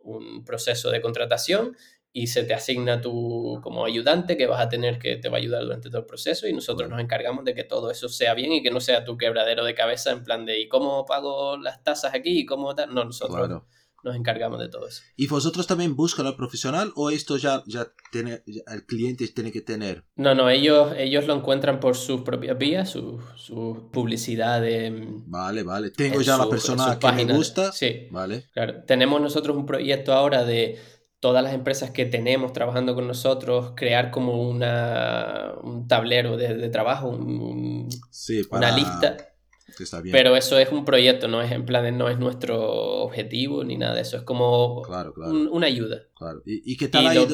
un proceso de contratación y se te asigna tú como ayudante que vas a tener que te va a ayudar durante todo el proceso y nosotros nos encargamos de que todo eso sea bien y que no sea tu quebradero de cabeza en plan de ¿y cómo pago las tasas aquí? ¿Y cómo tal? No, nosotros nos encargamos de todo eso. ¿Y vosotros también buscan al profesional o esto ya, ya tiene, el cliente tiene que tener? No, no, ellos, ellos lo encuentran por sus propias vías, su, su publicidad de... Vale, vale. Tengo ya la persona que me gusta. Sí. Vale. Claro. Tenemos nosotros un proyecto ahora de todas las empresas que tenemos trabajando con nosotros, crear como una, un tablero de, trabajo, un, una lista pero eso es un proyecto, no es en plan, no es nuestro objetivo ni nada de eso. Es como una ayuda. Claro. ¿Y, qué tal ha ido?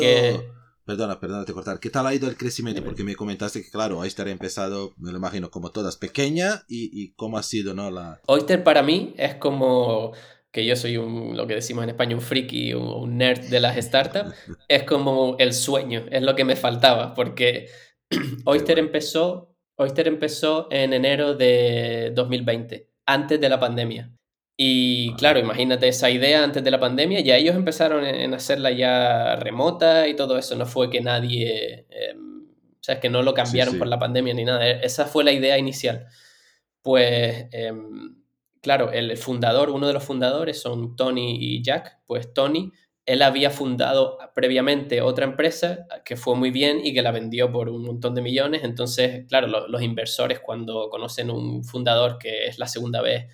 Perdona, perdona te cortar. ¿Qué tal ha ido el crecimiento? Porque me comentaste que, claro, Oyster ha empezado, me lo imagino, como todas pequeña y, y cómo ha sido, ¿no? La... Oyster para mí es como que yo soy un, lo que decimos en España, un friki, un, un nerd de las startups, [laughs] es como el sueño, es lo que me faltaba, porque [clears throat] Oyster empezó Oyster empezó en enero de 2020, antes de la pandemia. Y claro, imagínate esa idea antes de la pandemia, ya ellos empezaron en hacerla ya remota y todo eso, no fue que nadie, em, o sea, es que no lo cambiaron por la pandemia ni nada, e, esa fue la idea inicial. Pues, em, claro, el fundador, uno de los fundadores son Tony y Jack, pues Tony él había fundado previamente otra empresa que fue muy bien y que la vendió por un montón de millones. Entonces, claro, los inversores cuando conocen un fundador que es la segunda vez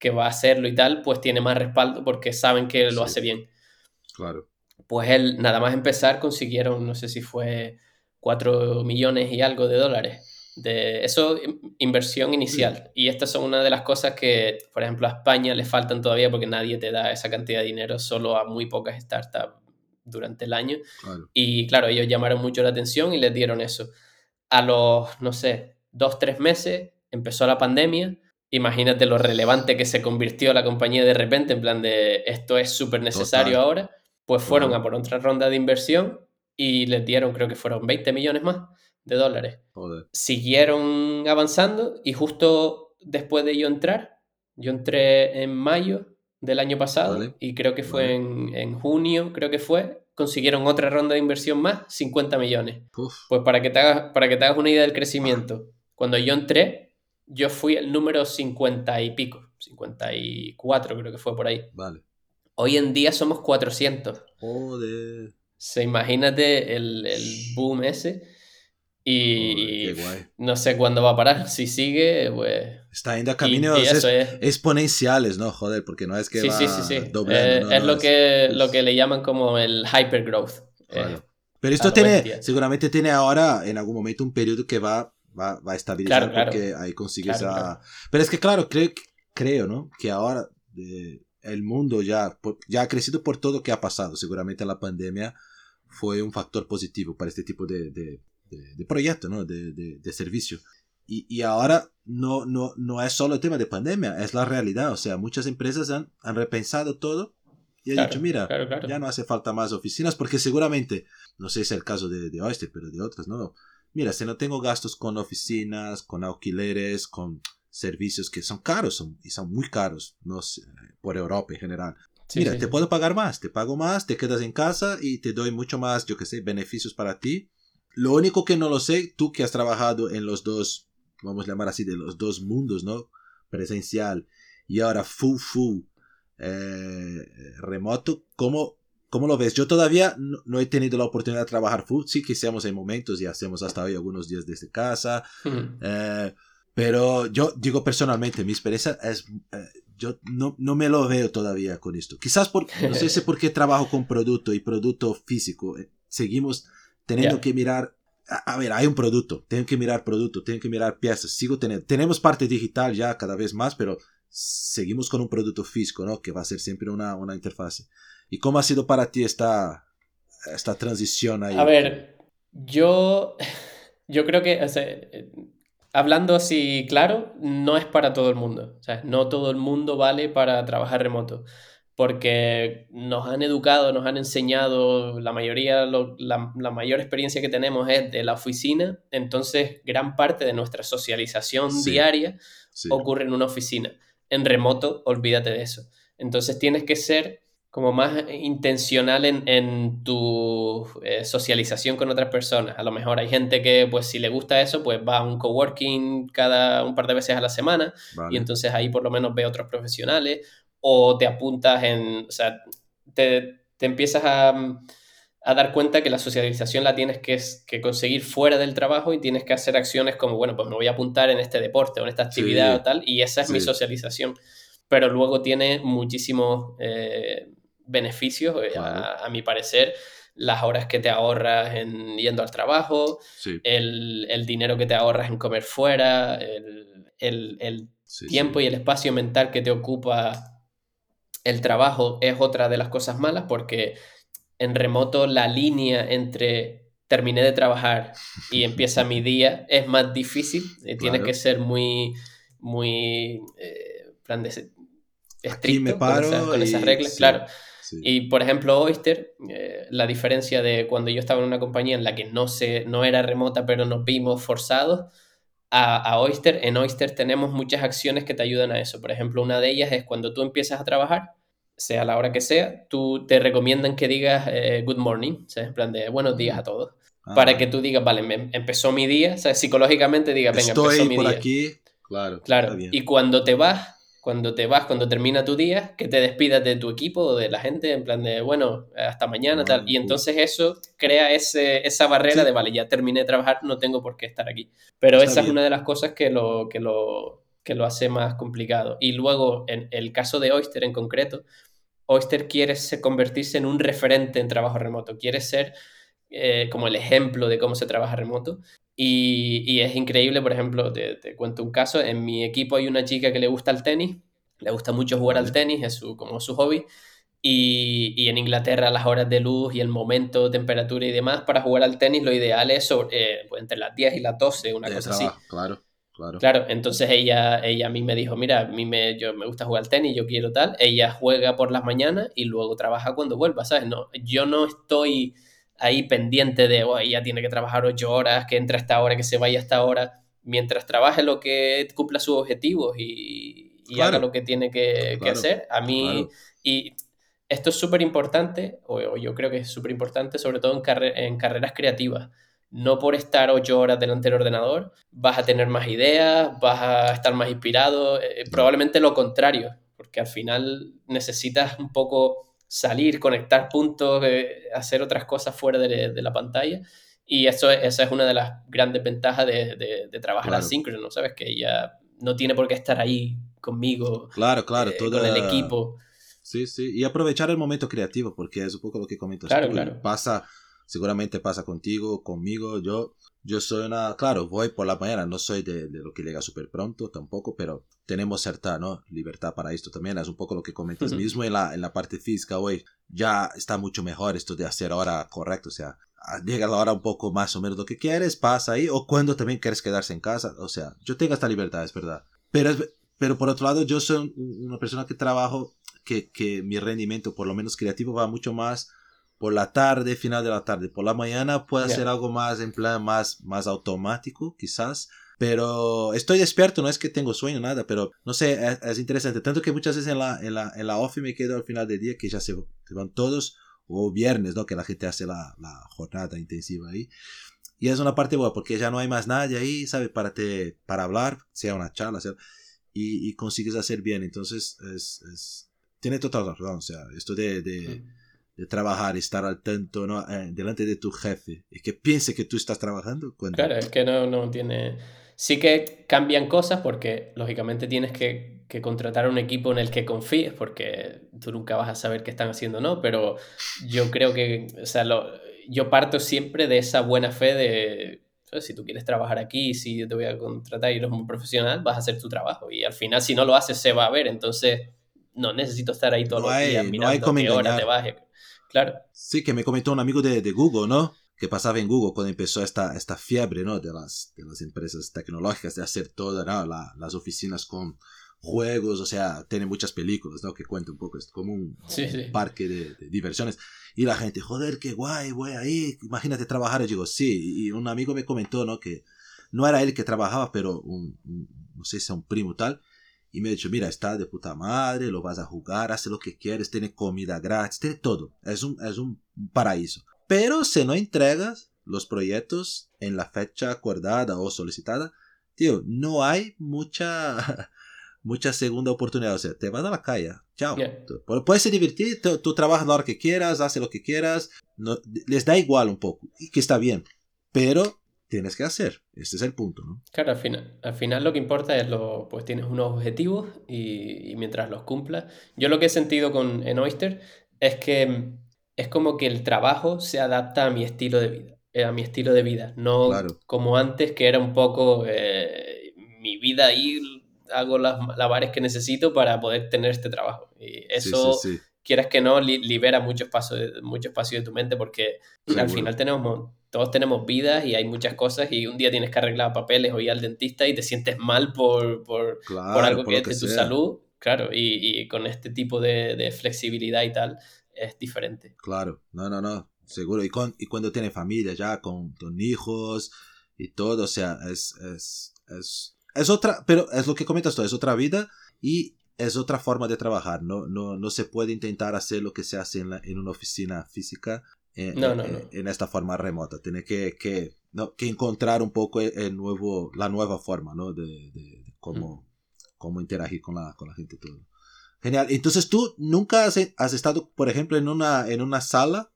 que va a hacerlo y tal, pues tiene más respaldo porque saben que lo hace bien. Claro. Pues él, nada más empezar, consiguieron, no sé si fue 4 millones y algo de dólares de eso, inversión inicial. Y estas son una de las cosas que, por ejemplo, a España le faltan todavía porque nadie te da esa cantidad de dinero, solo a muy pocas startups durante el año. Y claro, ellos llamaron mucho la atención y les dieron eso. A los, no sé, dos, tres meses empezó la pandemia. Imagínate lo relevante que se convirtió la compañía de repente, en plan de esto es súper necesario ahora. Pues fueron a por otra ronda de inversión y les dieron, creo que fueron 20 millones más de dólares. Siguieron avanzando y justo después de yo entrar, yo entré en mayo del año pasado y creo que fue en, junio, creo que fue, consiguieron otra ronda de inversión más, 50 millones. Pues para que, te hagas, para que te hagas una idea del crecimiento, cuando yo entré, yo fui el número 50 y pico, 54 creo que fue por ahí. Vale. Hoy en día somos 400. Joder. Se imagínate el, el boom ese. Y no sé cuándo va a parar. Si sigue, pues. Está yendo a caminos exponenciales, ¿no? Joder, porque no es que va doblando. Eh, es lo, que, lo que le llaman como el hypergrowth. Eh, Pero esto tiene, seguramente tiene ahora en algún momento un periodo que va, va, va a estabilizar porque ahí consigues a... Pero es que claro, creo, creo ¿no? Que ahora el mundo ya, ya ha crecido por todo lo que ha pasado. Seguramente la pandemia fue un factor positivo para este tipo de de, proyecto, ¿no? de, de, servicio. Y, y, ahora no, no, no es solo el tema de pandemia, es la realidad. O sea, muchas empresas han, han repensado todo y han dicho, mira, ya no hace falta más oficinas porque seguramente, no sé si es el caso de, de Oyster, pero de otras, ¿no? Mira, si no tengo gastos con oficinas, con alquileres, con servicios que son caros son, y son muy caros, no sé, por Europa en general. Mira, te puedo pagar más, te pago más, te quedas en casa y te doy mucho más, yo que sé, beneficios para ti lo único que no lo sé, tú que has trabajado en los dos, vamos a llamar así, de los dos mundos, ¿no? Presencial y ahora full, full eh, remoto, ¿cómo, ¿cómo, lo ves? Yo todavía no, he tenido la oportunidad de trabajar full, sí que hacemos en momentos y hacemos hasta hoy algunos días desde casa, eh, pero yo digo personalmente, mi experiencia es... Eh, yo no, no, me lo veo todavía con esto. Quizás por, no sé si porque trabajo con producto y producto físico. Seguimos teniendo que mirar, a, ver, hay un producto, tengo que mirar producto, tengo que mirar piezas, sigo teniendo, tenemos parte digital ya cada vez más, pero seguimos con un producto físico, ¿no? Que va a ser siempre una, una interfase. ¿Y cómo ha sido para ti esta, esta transición ahí? A ver, yo, [laughs] yo creo que, hablando así claro, no es para todo el mundo. O sea, no todo el mundo vale para trabajar remoto porque nos han educado, nos han enseñado, la mayoría, la, mayor experiencia que tenemos es de la oficina, entonces gran parte de nuestra socialización diaria ocurre en una oficina. En remoto, olvídate de eso. Entonces tienes que ser como más intencional en, tu eh, socialización con otras personas. A lo mejor hay gente que, pues, si le gusta eso, pues va a un coworking cada un par de veces a la semana y entonces ahí por lo menos ve otros profesionales o te apuntas en, o sea, te, te empiezas a, a, dar cuenta que la socialización la tienes que, que, conseguir fuera del trabajo y tienes que hacer acciones como, bueno, pues me voy a apuntar en este deporte o en esta actividad o tal, y esa es mi socialización. Pero luego tiene muchísimos eh, beneficios, eh, a, a, mi parecer, las horas que te ahorras en yendo al trabajo, el, el, dinero que te ahorras en comer fuera, el, el, el tiempo y el espacio mental que te ocupa el trabajo es otra de las cosas malas porque en remoto la línea entre terminé de trabajar y [laughs] empieza mi día es más difícil. Eh, tiene que ser muy, muy eh, estricto con, esas reglas, claro. Y por ejemplo, Oyster, eh, la diferencia de cuando yo estaba en una compañía en la que no, se, no era remota, pero nos vimos forzados a, a, Oyster, en Oyster tenemos muchas acciones que te ayudan a eso. Por ejemplo, una de ellas es cuando tú empiezas a trabajar, sea la hora que sea, tú te recomiendan que digas eh, good morning, ¿sabes? En plan de buenos días a todos. Ah, para que tú digas, vale, me, empezó mi día, ¿sabes? Psicológicamente digas, venga, empezó mi por día. aquí, claro. Claro. Y cuando te vas, cuando te vas, cuando termina tu día, que te despidas de tu equipo o de la gente, en plan de, bueno, hasta mañana, tal. Y entonces eso crea ese, esa barrera de, vale, ya terminé de trabajar, no tengo por qué estar aquí. Pero esa es una de las cosas que lo, que, lo, que lo hace más complicado. Y luego, en el caso de Oyster en concreto, Oyster quiere convertirse en un referente en trabajo remoto, quiere ser eh, como el ejemplo de cómo se trabaja remoto. Y, es increíble, por ejemplo, te, cuento un caso, en mi equipo hay una chica que le gusta el tenis, le gusta mucho jugar al tenis, es su, como su hobby, y, en Inglaterra las horas de luz y el momento, temperatura y demás, para jugar al tenis lo ideal es eh, pues, entre las 10 y las 12, una cosa así. Claro. Claro. claro, entonces ella, ella a mí me dijo, mira, a mí me, yo, me gusta jugar al tenis, yo quiero tal. Ella juega por las mañanas y luego trabaja cuando vuelva, ¿sabes? No, yo no estoy ahí pendiente de, oh, ella tiene que trabajar ocho horas, que entre a esta hora, que se vaya a esta hora, mientras trabaje lo que cumpla sus objetivos y, y haga lo que tiene que, que hacer. A mí, y esto es súper importante, o, yo creo que es súper importante, sobre todo en, en carreras creativas. No por estar ocho horas delante del ordenador vas a tener más ideas, vas a estar más inspirado, eh, probablemente lo contrario, porque al final necesitas un poco salir, conectar puntos, eh, hacer otras cosas fuera de, la pantalla. Y eso, esa es una de las grandes ventajas de, trabajar claro. asíncrono, ¿sabes? Que ella no tiene por qué estar ahí conmigo, claro, claro, eh, con el equipo. Sí, sí, y aprovechar el momento creativo, porque es un poco lo que comentas claro, Claro. Pasa, seguramente pasa contigo, conmigo, yo yo soy una, claro, voy por la mañana, no soy de, de lo que llega súper pronto tampoco, pero tenemos cierta ¿no? libertad para esto también. Es un poco lo que comentas mismo en la, en la parte física hoy. Ya está mucho mejor esto de hacer hora correcto, o sea, llega la hora un poco más o menos lo que quieres, pasa ahí, o cuando también quieres quedarse en casa, o sea, yo tengo esta libertad, es verdad. Pero, pero por otro lado, yo soy una persona que trabajo, que, que mi rendimiento, por lo menos creativo, va mucho más por la tarde, final de la tarde. Por la mañana puede ser algo más en plan más, más automático, quizás. Pero estoy despierto, no es que tengo sueño, nada, pero no sé, es, interesante. Tanto que muchas veces en la, en la, en la off me quedo al final del día que ya se, van todos, o viernes, ¿no? Que la gente hace la, la jornada intensiva ahí. Y es una parte buena porque ya no hay más nadie ahí, ¿sabes? Para, te, para hablar, sea una charla, sea, y, y consigues hacer bien. Entonces, es, es, tiene total razón. O sea, esto de, de, mm de trabajar, estar al tanto ¿no? Eh, delante de tu jefe. Y que piense que tú estás trabajando. Claro, es que no, no tiene... Sí que cambian cosas porque lógicamente tienes que, que, contratar un equipo en el que confíes porque tú nunca vas a saber qué están haciendo no, pero yo creo que, o sea, lo, yo parto siempre de esa buena fe de, si tú quieres trabajar aquí, si yo te voy a contratar y eres un profesional, vas a hacer tu trabajo y al final si no lo haces se va a ver, entonces no necesito estar ahí todos los días mirando no qué hora te baje. Claro. Sí, que me comentó un amigo de, de Google, ¿no? que pasaba en Google cuando empezó esta, esta fiebre ¿no? de, las, de las empresas tecnológicas de hacer todas ¿no? las oficinas con juegos, o sea, tiene muchas películas ¿no? que cuenta un poco, es como un, parque de, diversiones. Y la gente, joder, qué guay, voy ahí, imagínate trabajar. Y digo, sí, y un amigo me comentó ¿no? que no era él que trabajaba, pero un, un no sé si un primo tal, y me ha dicho, mira, está de puta madre, lo vas a jugar, hace lo que quieres, tiene comida gratis, tiene todo. Es un, es un paraíso. Pero si no entregas los proyectos en la fecha acordada o solicitada, tío, no hay mucha, [laughs] mucha segunda oportunidad. O sea, te vas a la calle. Chao. Puedes divertir, tú, tú, trabajas la hora que quieras, haces lo que quieras. No, les da igual un poco. Y que está bien. Pero tienes que hacer. Este es el punto, ¿no? Claro, al final, al final lo que importa es lo, pues tienes unos objetivos y, mientras los cumplas. Yo lo que he sentido con, en Oyster es que es como que el trabajo se adapta a mi estilo de vida, eh, a mi estilo de vida, no como antes que era un poco eh, mi vida ahí hago las labares que necesito para poder tener este trabajo. Y eso, quieras que no, libera mucho espacio, de, mucho espacio de tu mente porque al final tenemos, todos tenemos vidas y hay muchas cosas y un día tienes que arreglar papeles o ir al dentista y te sientes mal por, por, por algo que es de tu salud. Claro, y, y, con este tipo de, de flexibilidad y tal es diferente. Claro, no, no, no, seguro. Y, con, y cuando tienes familia ya, con, con hijos y todo, o sea, es, es, es es otra, pero es lo que comentas tú, es otra vida y es otra forma de trabajar. No, no, no se puede intentar hacer lo que se hace en, en una oficina física en, en, esta forma remota. Tiene que, que, no, que encontrar un poco el, nuevo, la nueva forma ¿no? de, de, cómo, mm. cómo interagir con la, con la gente. Todo. Genial. Entonces tú nunca has, has, estado, por ejemplo, en una, en una sala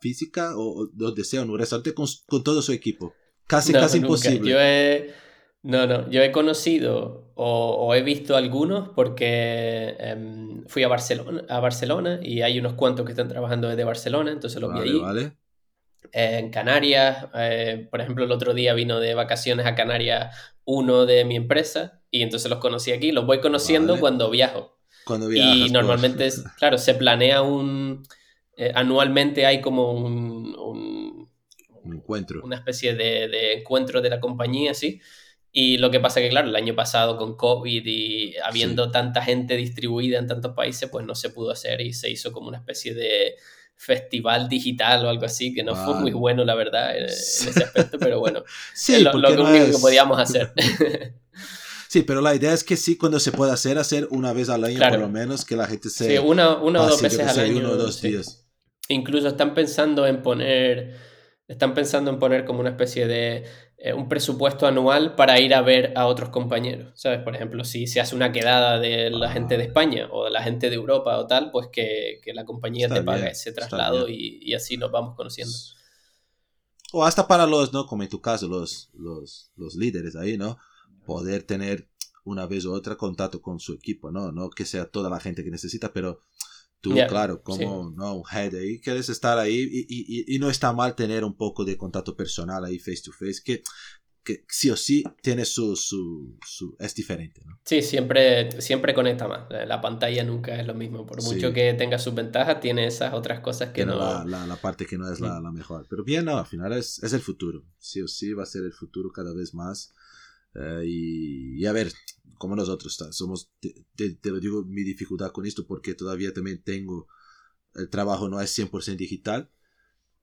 física o, donde sea, en un restaurante con, con todo su equipo. Casi, casi imposible. Yo he no, no, yo he conocido o, he visto algunos porque em, fui a Barcelona, a Barcelona y hay unos cuantos que están trabajando desde Barcelona, entonces los vi allí. Vale. en Canarias, eh, por ejemplo, el otro día vino de vacaciones a Canarias uno de mi empresa y entonces los conocí aquí. Los voy conociendo cuando viajo. Cuando viajas, y normalmente, es, [laughs] claro, se planea un... Eh, anualmente hay como un, un, encuentro. Una especie de, de encuentro de la compañía, sí y lo que pasa que, claro, el año pasado con COVID y habiendo tanta gente distribuida en tantos países, pues no se pudo hacer y se hizo como una especie de festival digital o algo así, que no fue muy bueno, la verdad, en, ese aspecto, pero bueno, [laughs] sí, es lo, único que podíamos [laughs] hacer. Sí, pero la idea es que sí, cuando se pueda hacer, hacer una vez al año por lo menos, que la gente se... Sí, una, una o dos veces al año. Uno o dos días. Incluso están pensando en poner, están pensando en poner como una especie de eh, un presupuesto anual para ir a ver a otros compañeros, ¿sabes? Por ejemplo, si se hace una quedada de la gente de España o de la gente de Europa o tal, pues que, la compañía te pague ese traslado y, así nos vamos conociendo. O hasta para los, ¿no? Como en tu caso, los, los, los líderes ahí, ¿no? Poder tener una vez u otra contacto con su equipo, ¿no? No que sea toda la gente que necesita, pero Tú, claro, como ¿no? un head ahí, quieres estar ahí y, y, y, no está mal tener un poco de contacto personal ahí face to face, que, que sí o sí tiene su, su, su, es diferente, ¿no? Sí, siempre, siempre conecta más. La pantalla nunca es lo mismo. Por mucho que tenga sus ventajas, tiene esas otras cosas que no... La, la, la, parte que no es la, la, mejor. Pero bien, no, al final es, es el futuro. Sí o sí va a ser el futuro cada vez más. Eh, y, y, a ver, como nosotros somos, te, te, lo digo, mi dificultad con esto porque todavía también tengo, el trabajo no es 100% digital,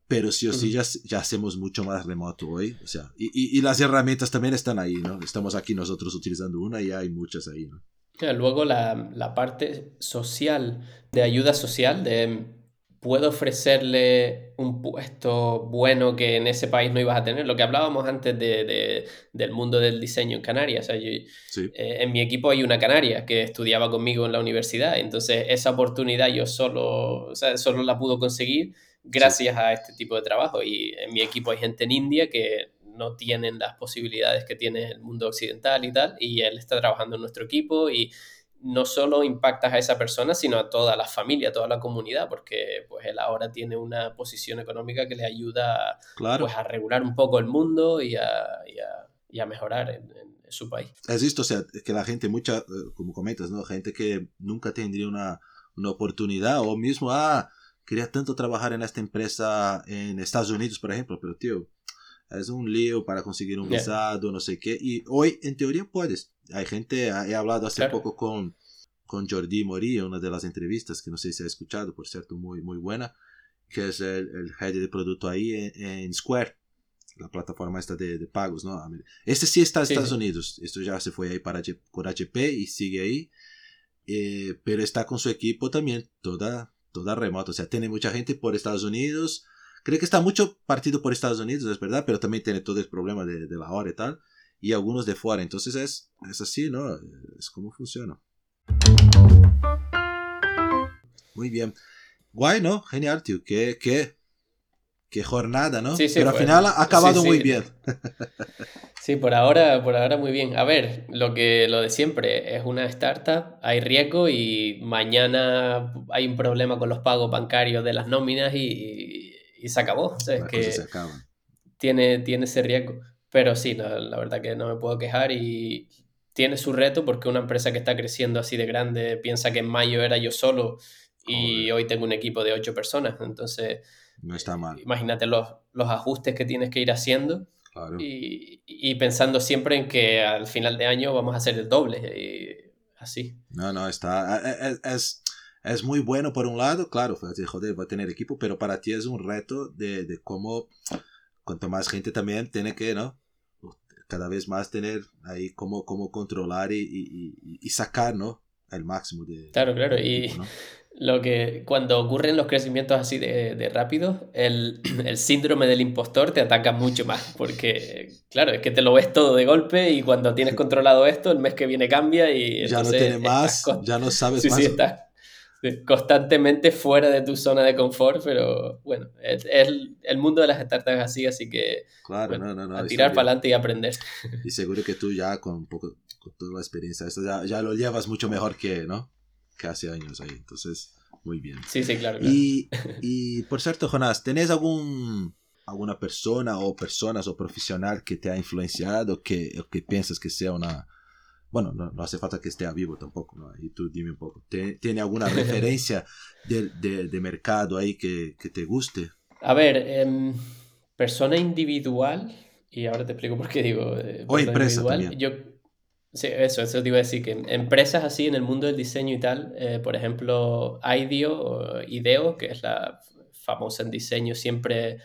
pero sí o sí ya, ya, hacemos mucho más remoto hoy, o sea, y, y, las herramientas también están ahí, ¿no? Estamos aquí nosotros utilizando una y hay muchas ahí, ¿no? Luego la, la parte social, de ayuda social, de puedo ofrecerle un puesto bueno que en ese país no ibas a tener. Lo que hablábamos antes de, del mundo del diseño en Canarias. Eh, en mi equipo hay una canaria que estudiaba conmigo en la universidad. Entonces, esa oportunidad yo solo, solo la pudo conseguir gracias a este tipo de trabajo. Y en mi equipo hay gente en India que no tienen las posibilidades que tiene el mundo occidental y tal. Y él está trabajando en nuestro equipo y no solo impactas a esa persona, sino a toda la familia, a toda la comunidad, porque pues él ahora tiene una posición económica que le ayuda pues, a regular un poco el mundo y a, y a, mejorar en, su país. Es visto, o sea, que la gente, mucha, eh, como comentas, ¿no? Gente que nunca tendría una, una oportunidad o mismo, ah, quería tanto trabajar en esta empresa en Estados Unidos, por ejemplo, pero tío, es un lío para conseguir un visado, no sé qué. Y hoy, en teoría, puedes. Hay gente, he hablado hace poco con, con Jordi Mori, una de las entrevistas que no sé si ha escuchado, por cierto, muy, muy buena, que es el, el head de producto ahí en, Square, la plataforma esta de, de, pagos, ¿no? Este sí está en Estados Unidos, esto ya se fue ahí para, por HP y sigue ahí, eh, pero está con su equipo también, toda, toda remota, o sea, tiene mucha gente por Estados Unidos, Creo que está mucho partido por Estados Unidos, es verdad, pero también tiene todo el problema de, de la hora y tal, y algunos de fuera. Entonces es, es así, ¿no? Es como funciona. Muy bien. Guay, ¿no? Genial, tío. Qué, qué, qué jornada, ¿no? Sí, sí, Pero al final ha acabado sí, muy bien. [laughs] [laughs] Sí, por ahora, por ahora muy bien. A ver, lo que lo de siempre es una startup, hay riesgo y mañana hay un problema con los pagos bancarios de las nóminas y, y se acabó. O sea, es que se tiene, tiene ese riesgo. Pero sí, no, la verdad que no me puedo quejar y tiene su reto porque una empresa que está creciendo así de grande piensa que en mayo era yo solo y Joder. hoy tengo un equipo de ocho personas. Entonces, No está mal, imagínate los, los ajustes que tienes que ir haciendo claro. y, y pensando siempre en que al final de año vamos a hacer el doble. Y así. No, no, está. e- e- Es, es muy bueno por un lado, claro, decir, joder, voy a tener equipo, pero para ti es un reto de, de cómo, cuanto más gente también tiene que, ¿no? Cada vez más tener ahí cómo, cómo controlar y, y, y- sacar, ¿no? El máximo de. Claro, claro. del Y equipo, ¿no? [laughs] lo que cuando ocurren los crecimientos así de, de rápido, el, [clears throat] el síndrome del impostor te ataca mucho más. Porque, claro, es que te lo ves todo de golpe y cuando tienes controlado esto, el mes que viene cambia y Ya no tiene más, con- ya no sabes Sí, más. sí, estás constantemente fuera de tu zona de confort, pero bueno, es, es el, el mundo de las startups así, así que Claro, bueno, no, no, no. a tirar para adelante y aprender. Y seguro que tú ya con un poco, con toda la experiencia, esto ya, ya lo llevas mucho mejor que, ¿no? Que hace años ahí. Entonces, muy bien. Sí, sí, claro. claro. Y, y [laughs] por cierto, Jonás, ¿tenés algún, alguna persona o personas o profesional que te ha influenciado que, o que piensas que sea una... Bueno, no, no hace falta que esté vivo tampoco, ¿no? Y tú dime un poco. ¿Te- ¿Tiene alguna referencia [laughs] de, de, de mercado ahí que, que te guste? A ver, em, persona individual, y ahora te explico por qué digo eh, O empresa también. Yo, sí, eso, eso te iba a decir, que empresas así en el mundo del diseño y tal, eh, por ejemplo, IDEO, o IDEO, que es la famosa en diseño, siempre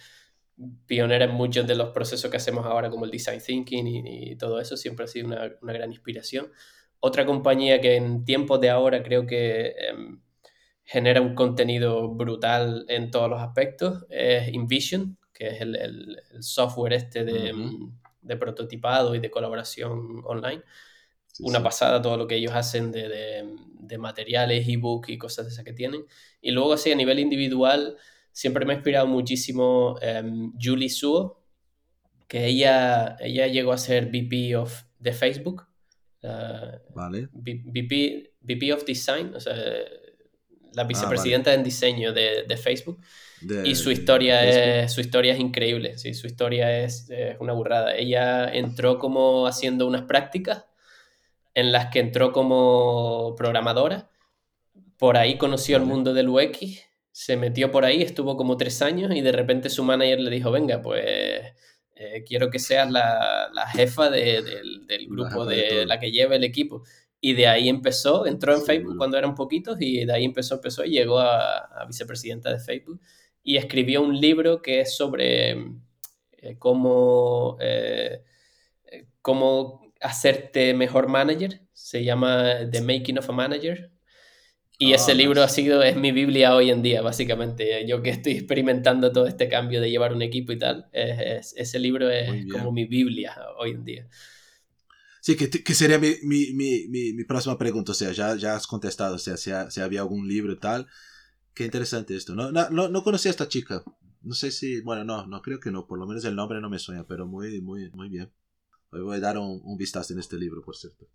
pionera en muchos de los procesos que hacemos ahora, como el design thinking y, y todo eso, siempre ha sido una, una gran inspiración. Otra compañía que en tiempos de ahora creo que em, genera un contenido brutal en todos los aspectos es InVision, que es el, el- el software este de, Ujú. de prototipado y de colaboración online. Sí, Una sí. pasada todo lo que ellos hacen de, de- de materiales, ebook y cosas de esas que tienen. Y luego así a nivel individual siempre me ha inspirado muchísimo em, Julie Suo, que ella, ella llegó a ser VP of, de Facebook. ah, Vale. VP, VP of Design, o sea, la Ah, vicepresidenta en diseño de, de Facebook. De- Y su historia, es, su historia es increíble, sí, su historia es, es una burrada. Ella entró como haciendo unas prácticas en las que entró como programadora, por ahí conoció el Vale. mundo del UX, se metió por ahí, estuvo como tres años y de repente su manager le dijo, venga, pues eh, quiero que seas la, la jefa de- del, del grupo, de la que lleve el equipo. Y de ahí empezó, entró en Sí, Facebook bueno. cuando eran poquitos y de ahí empezó, empezó y llegó a, a vicepresidenta de Facebook y escribió un libro que es sobre eh, cómo, eh, eh, cómo hacerte mejor manager. Se llama The Making of a Manager. Y Ah, ese libro nice. ha sido, es mi Biblia hoy en día, básicamente. Yo que estoy experimentando todo este cambio de llevar un equipo y tal, es- es- ese libro es como mi Biblia hoy en día. Sí, que, que sería mi, mi, mi, mi, próxima pregunta. O sea, ya, ya has contestado. O sea, si, ha- si había algún libro y tal. Qué interesante esto. No, no, no, no conocía a esta chica. No sé si. Bueno, no, no creo que no. Por lo menos el nombre no me suena. Pero muy, muy, muy bien. Hoy voy a dar un, un vistazo en este libro, por cierto.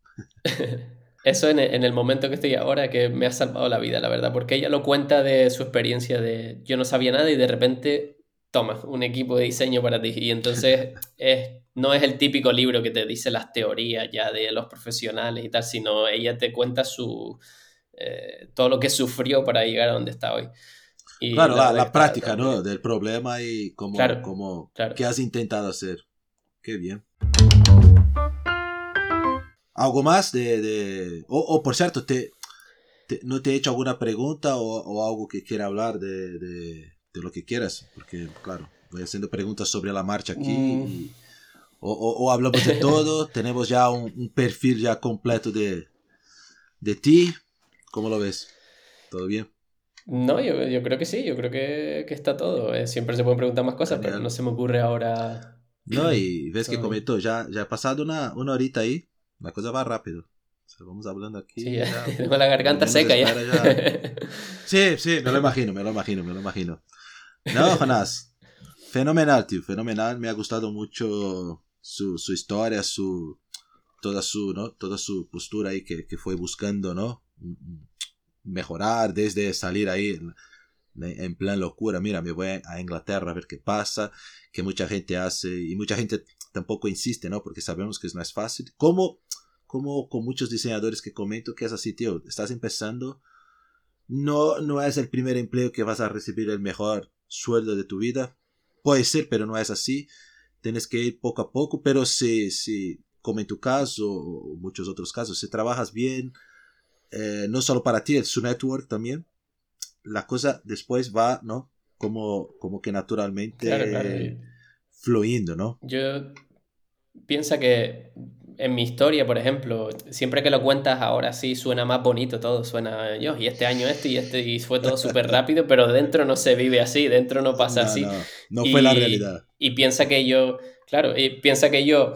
[laughs] Eso en, en el momento que estoy ahora que me ha salvado la vida, la verdad, porque ella lo cuenta de su experiencia de yo no sabía nada y de repente, toma, un equipo de diseño para ti. Y entonces [laughs] es, no es el típico libro que te dice las teorías ya de los profesionales y tal, sino ella te cuenta su, eh, todo lo que sufrió para llegar a donde está hoy. Y Claro, la, la práctica, ¿no? Del problema y cómo, Claro, cómo claro. qué has intentado hacer. Qué bien. ¿Algo más de... de... O, o, por cierto, te, te- ¿no te he hecho alguna pregunta o, o algo que quiera hablar de, de, de lo que quieras? Porque, claro, voy haciendo preguntas sobre la marcha aquí. Mm. y- o, o- hablamos de todo, [laughs] tenemos ya un, un perfil ya completo de, de ti. ¿Cómo lo ves? ¿Todo bien? No, yo, yo creo que sí, yo creo que, que está todo. Eh, siempre se pueden preguntar más cosas, pero Genial. no se me ocurre ahora. No, y ves que Todo [clears throat] bien. comentó, ya, ya ha pasado una, una horita ahí, la cosa va rápido. vamos hablando aquí. Sí, ya, [laughs] tengo la garganta seca ya. [laughs] Sí, sí, me lo imagino, me lo imagino, me lo imagino. No, [laughs] Jonás, fenomenal, tío, fenomenal. Me ha gustado mucho su, su historia, su, toda su, ¿no? Toda su postura ahí que, que fue buscando, ¿no? Mejorar desde salir ahí en, plan locura. Mira, me voy a Inglaterra a ver qué pasa, que mucha gente hace y mucha gente tampoco insiste, ¿no? Porque sabemos que no es fácil. Como, como con muchos diseñadores que comento que es así, tío, estás empezando, no, no es el primer empleo que vas a recibir el mejor sueldo de tu vida. Puede ser, pero no es así. Tienes que ir poco a poco, pero si, si como en tu caso o muchos otros casos, si trabajas bien, eh, no solo para ti, es su network también, la cosa después va, ¿no? Como, como que naturalmente fluyendo, ¿no? Yo pienso que en mi historia, por ejemplo, siempre que lo cuentas ahora sí suena más bonito todo, suena yo, y este año este y este, y fue todo súper rápido, pero dentro no se vive así, dentro no pasa así. No, fue la realidad. Y piensa que yo, claro, y piensa que yo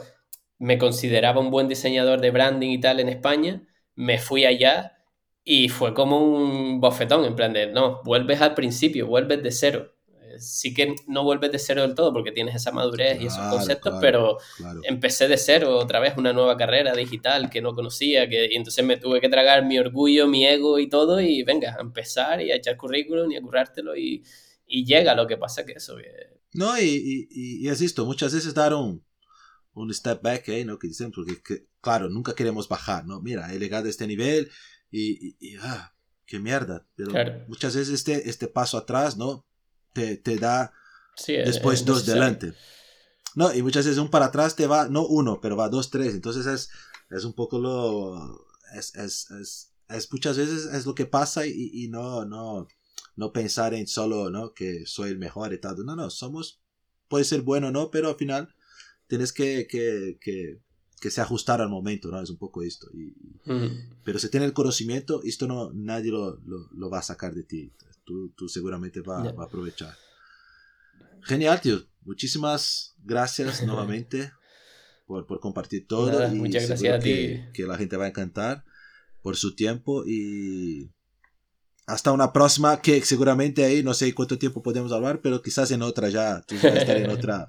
me consideraba un buen diseñador de branding y tal en España, me fui allá y fue como un bofetón, en plan de, no, vuelves al principio, vuelves de cero. Eh, sí que no vuelves de cero del todo porque tienes esa madurez y esos conceptos, pero empecé de cero otra vez una nueva carrera digital que no conocía, que, y entonces me tuve que tragar mi orgullo, mi ego y todo y venga, a empezar y a echar currículum y a currártelo y, y llega lo que pasa que eso... No, y, y, y, es esto, muchas veces daron un step back ahí, ¿no? Que dicen, porque, claro, nunca queremos bajar, ¿no? Mira, he llegado a este nivel y, y, ah, qué mierda. Pero muchas veces este, este paso atrás, ¿no? Te, te da después dos delante. No, y muchas veces un para atrás te va, no uno, pero va dos, tres. Entonces es, es un poco lo... Es, es, es, es muchas veces es lo que pasa y, y, no, no, no pensar en solo, ¿no? Que soy el mejor y tal. No, no, somos, puede ser bueno, ¿no? Pero al final tienes que, que, que, que, se ajustar al momento, ¿no? Es un poco esto. Y, Pero si tienes el conocimiento, esto no, nadie lo, lo, lo va a sacar de ti. Tú, tú seguramente vas va a aprovechar. Genial, tío. Muchísimas gracias [laughs] nuevamente por, por compartir todo. y muchas gracias a ti. Que, que la gente va a encantar por su tiempo y hasta una próxima que seguramente ahí no sé cuánto tiempo podemos hablar, pero quizás en otra ya, tú vas a estar en otra,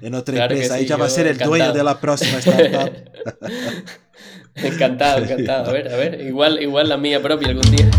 en otra [laughs] empresa, ahí ya va a ser el dueño de la próxima startup. [laughs] encantado, encantado. A ver, a ver, igual, igual la mía propia algún día.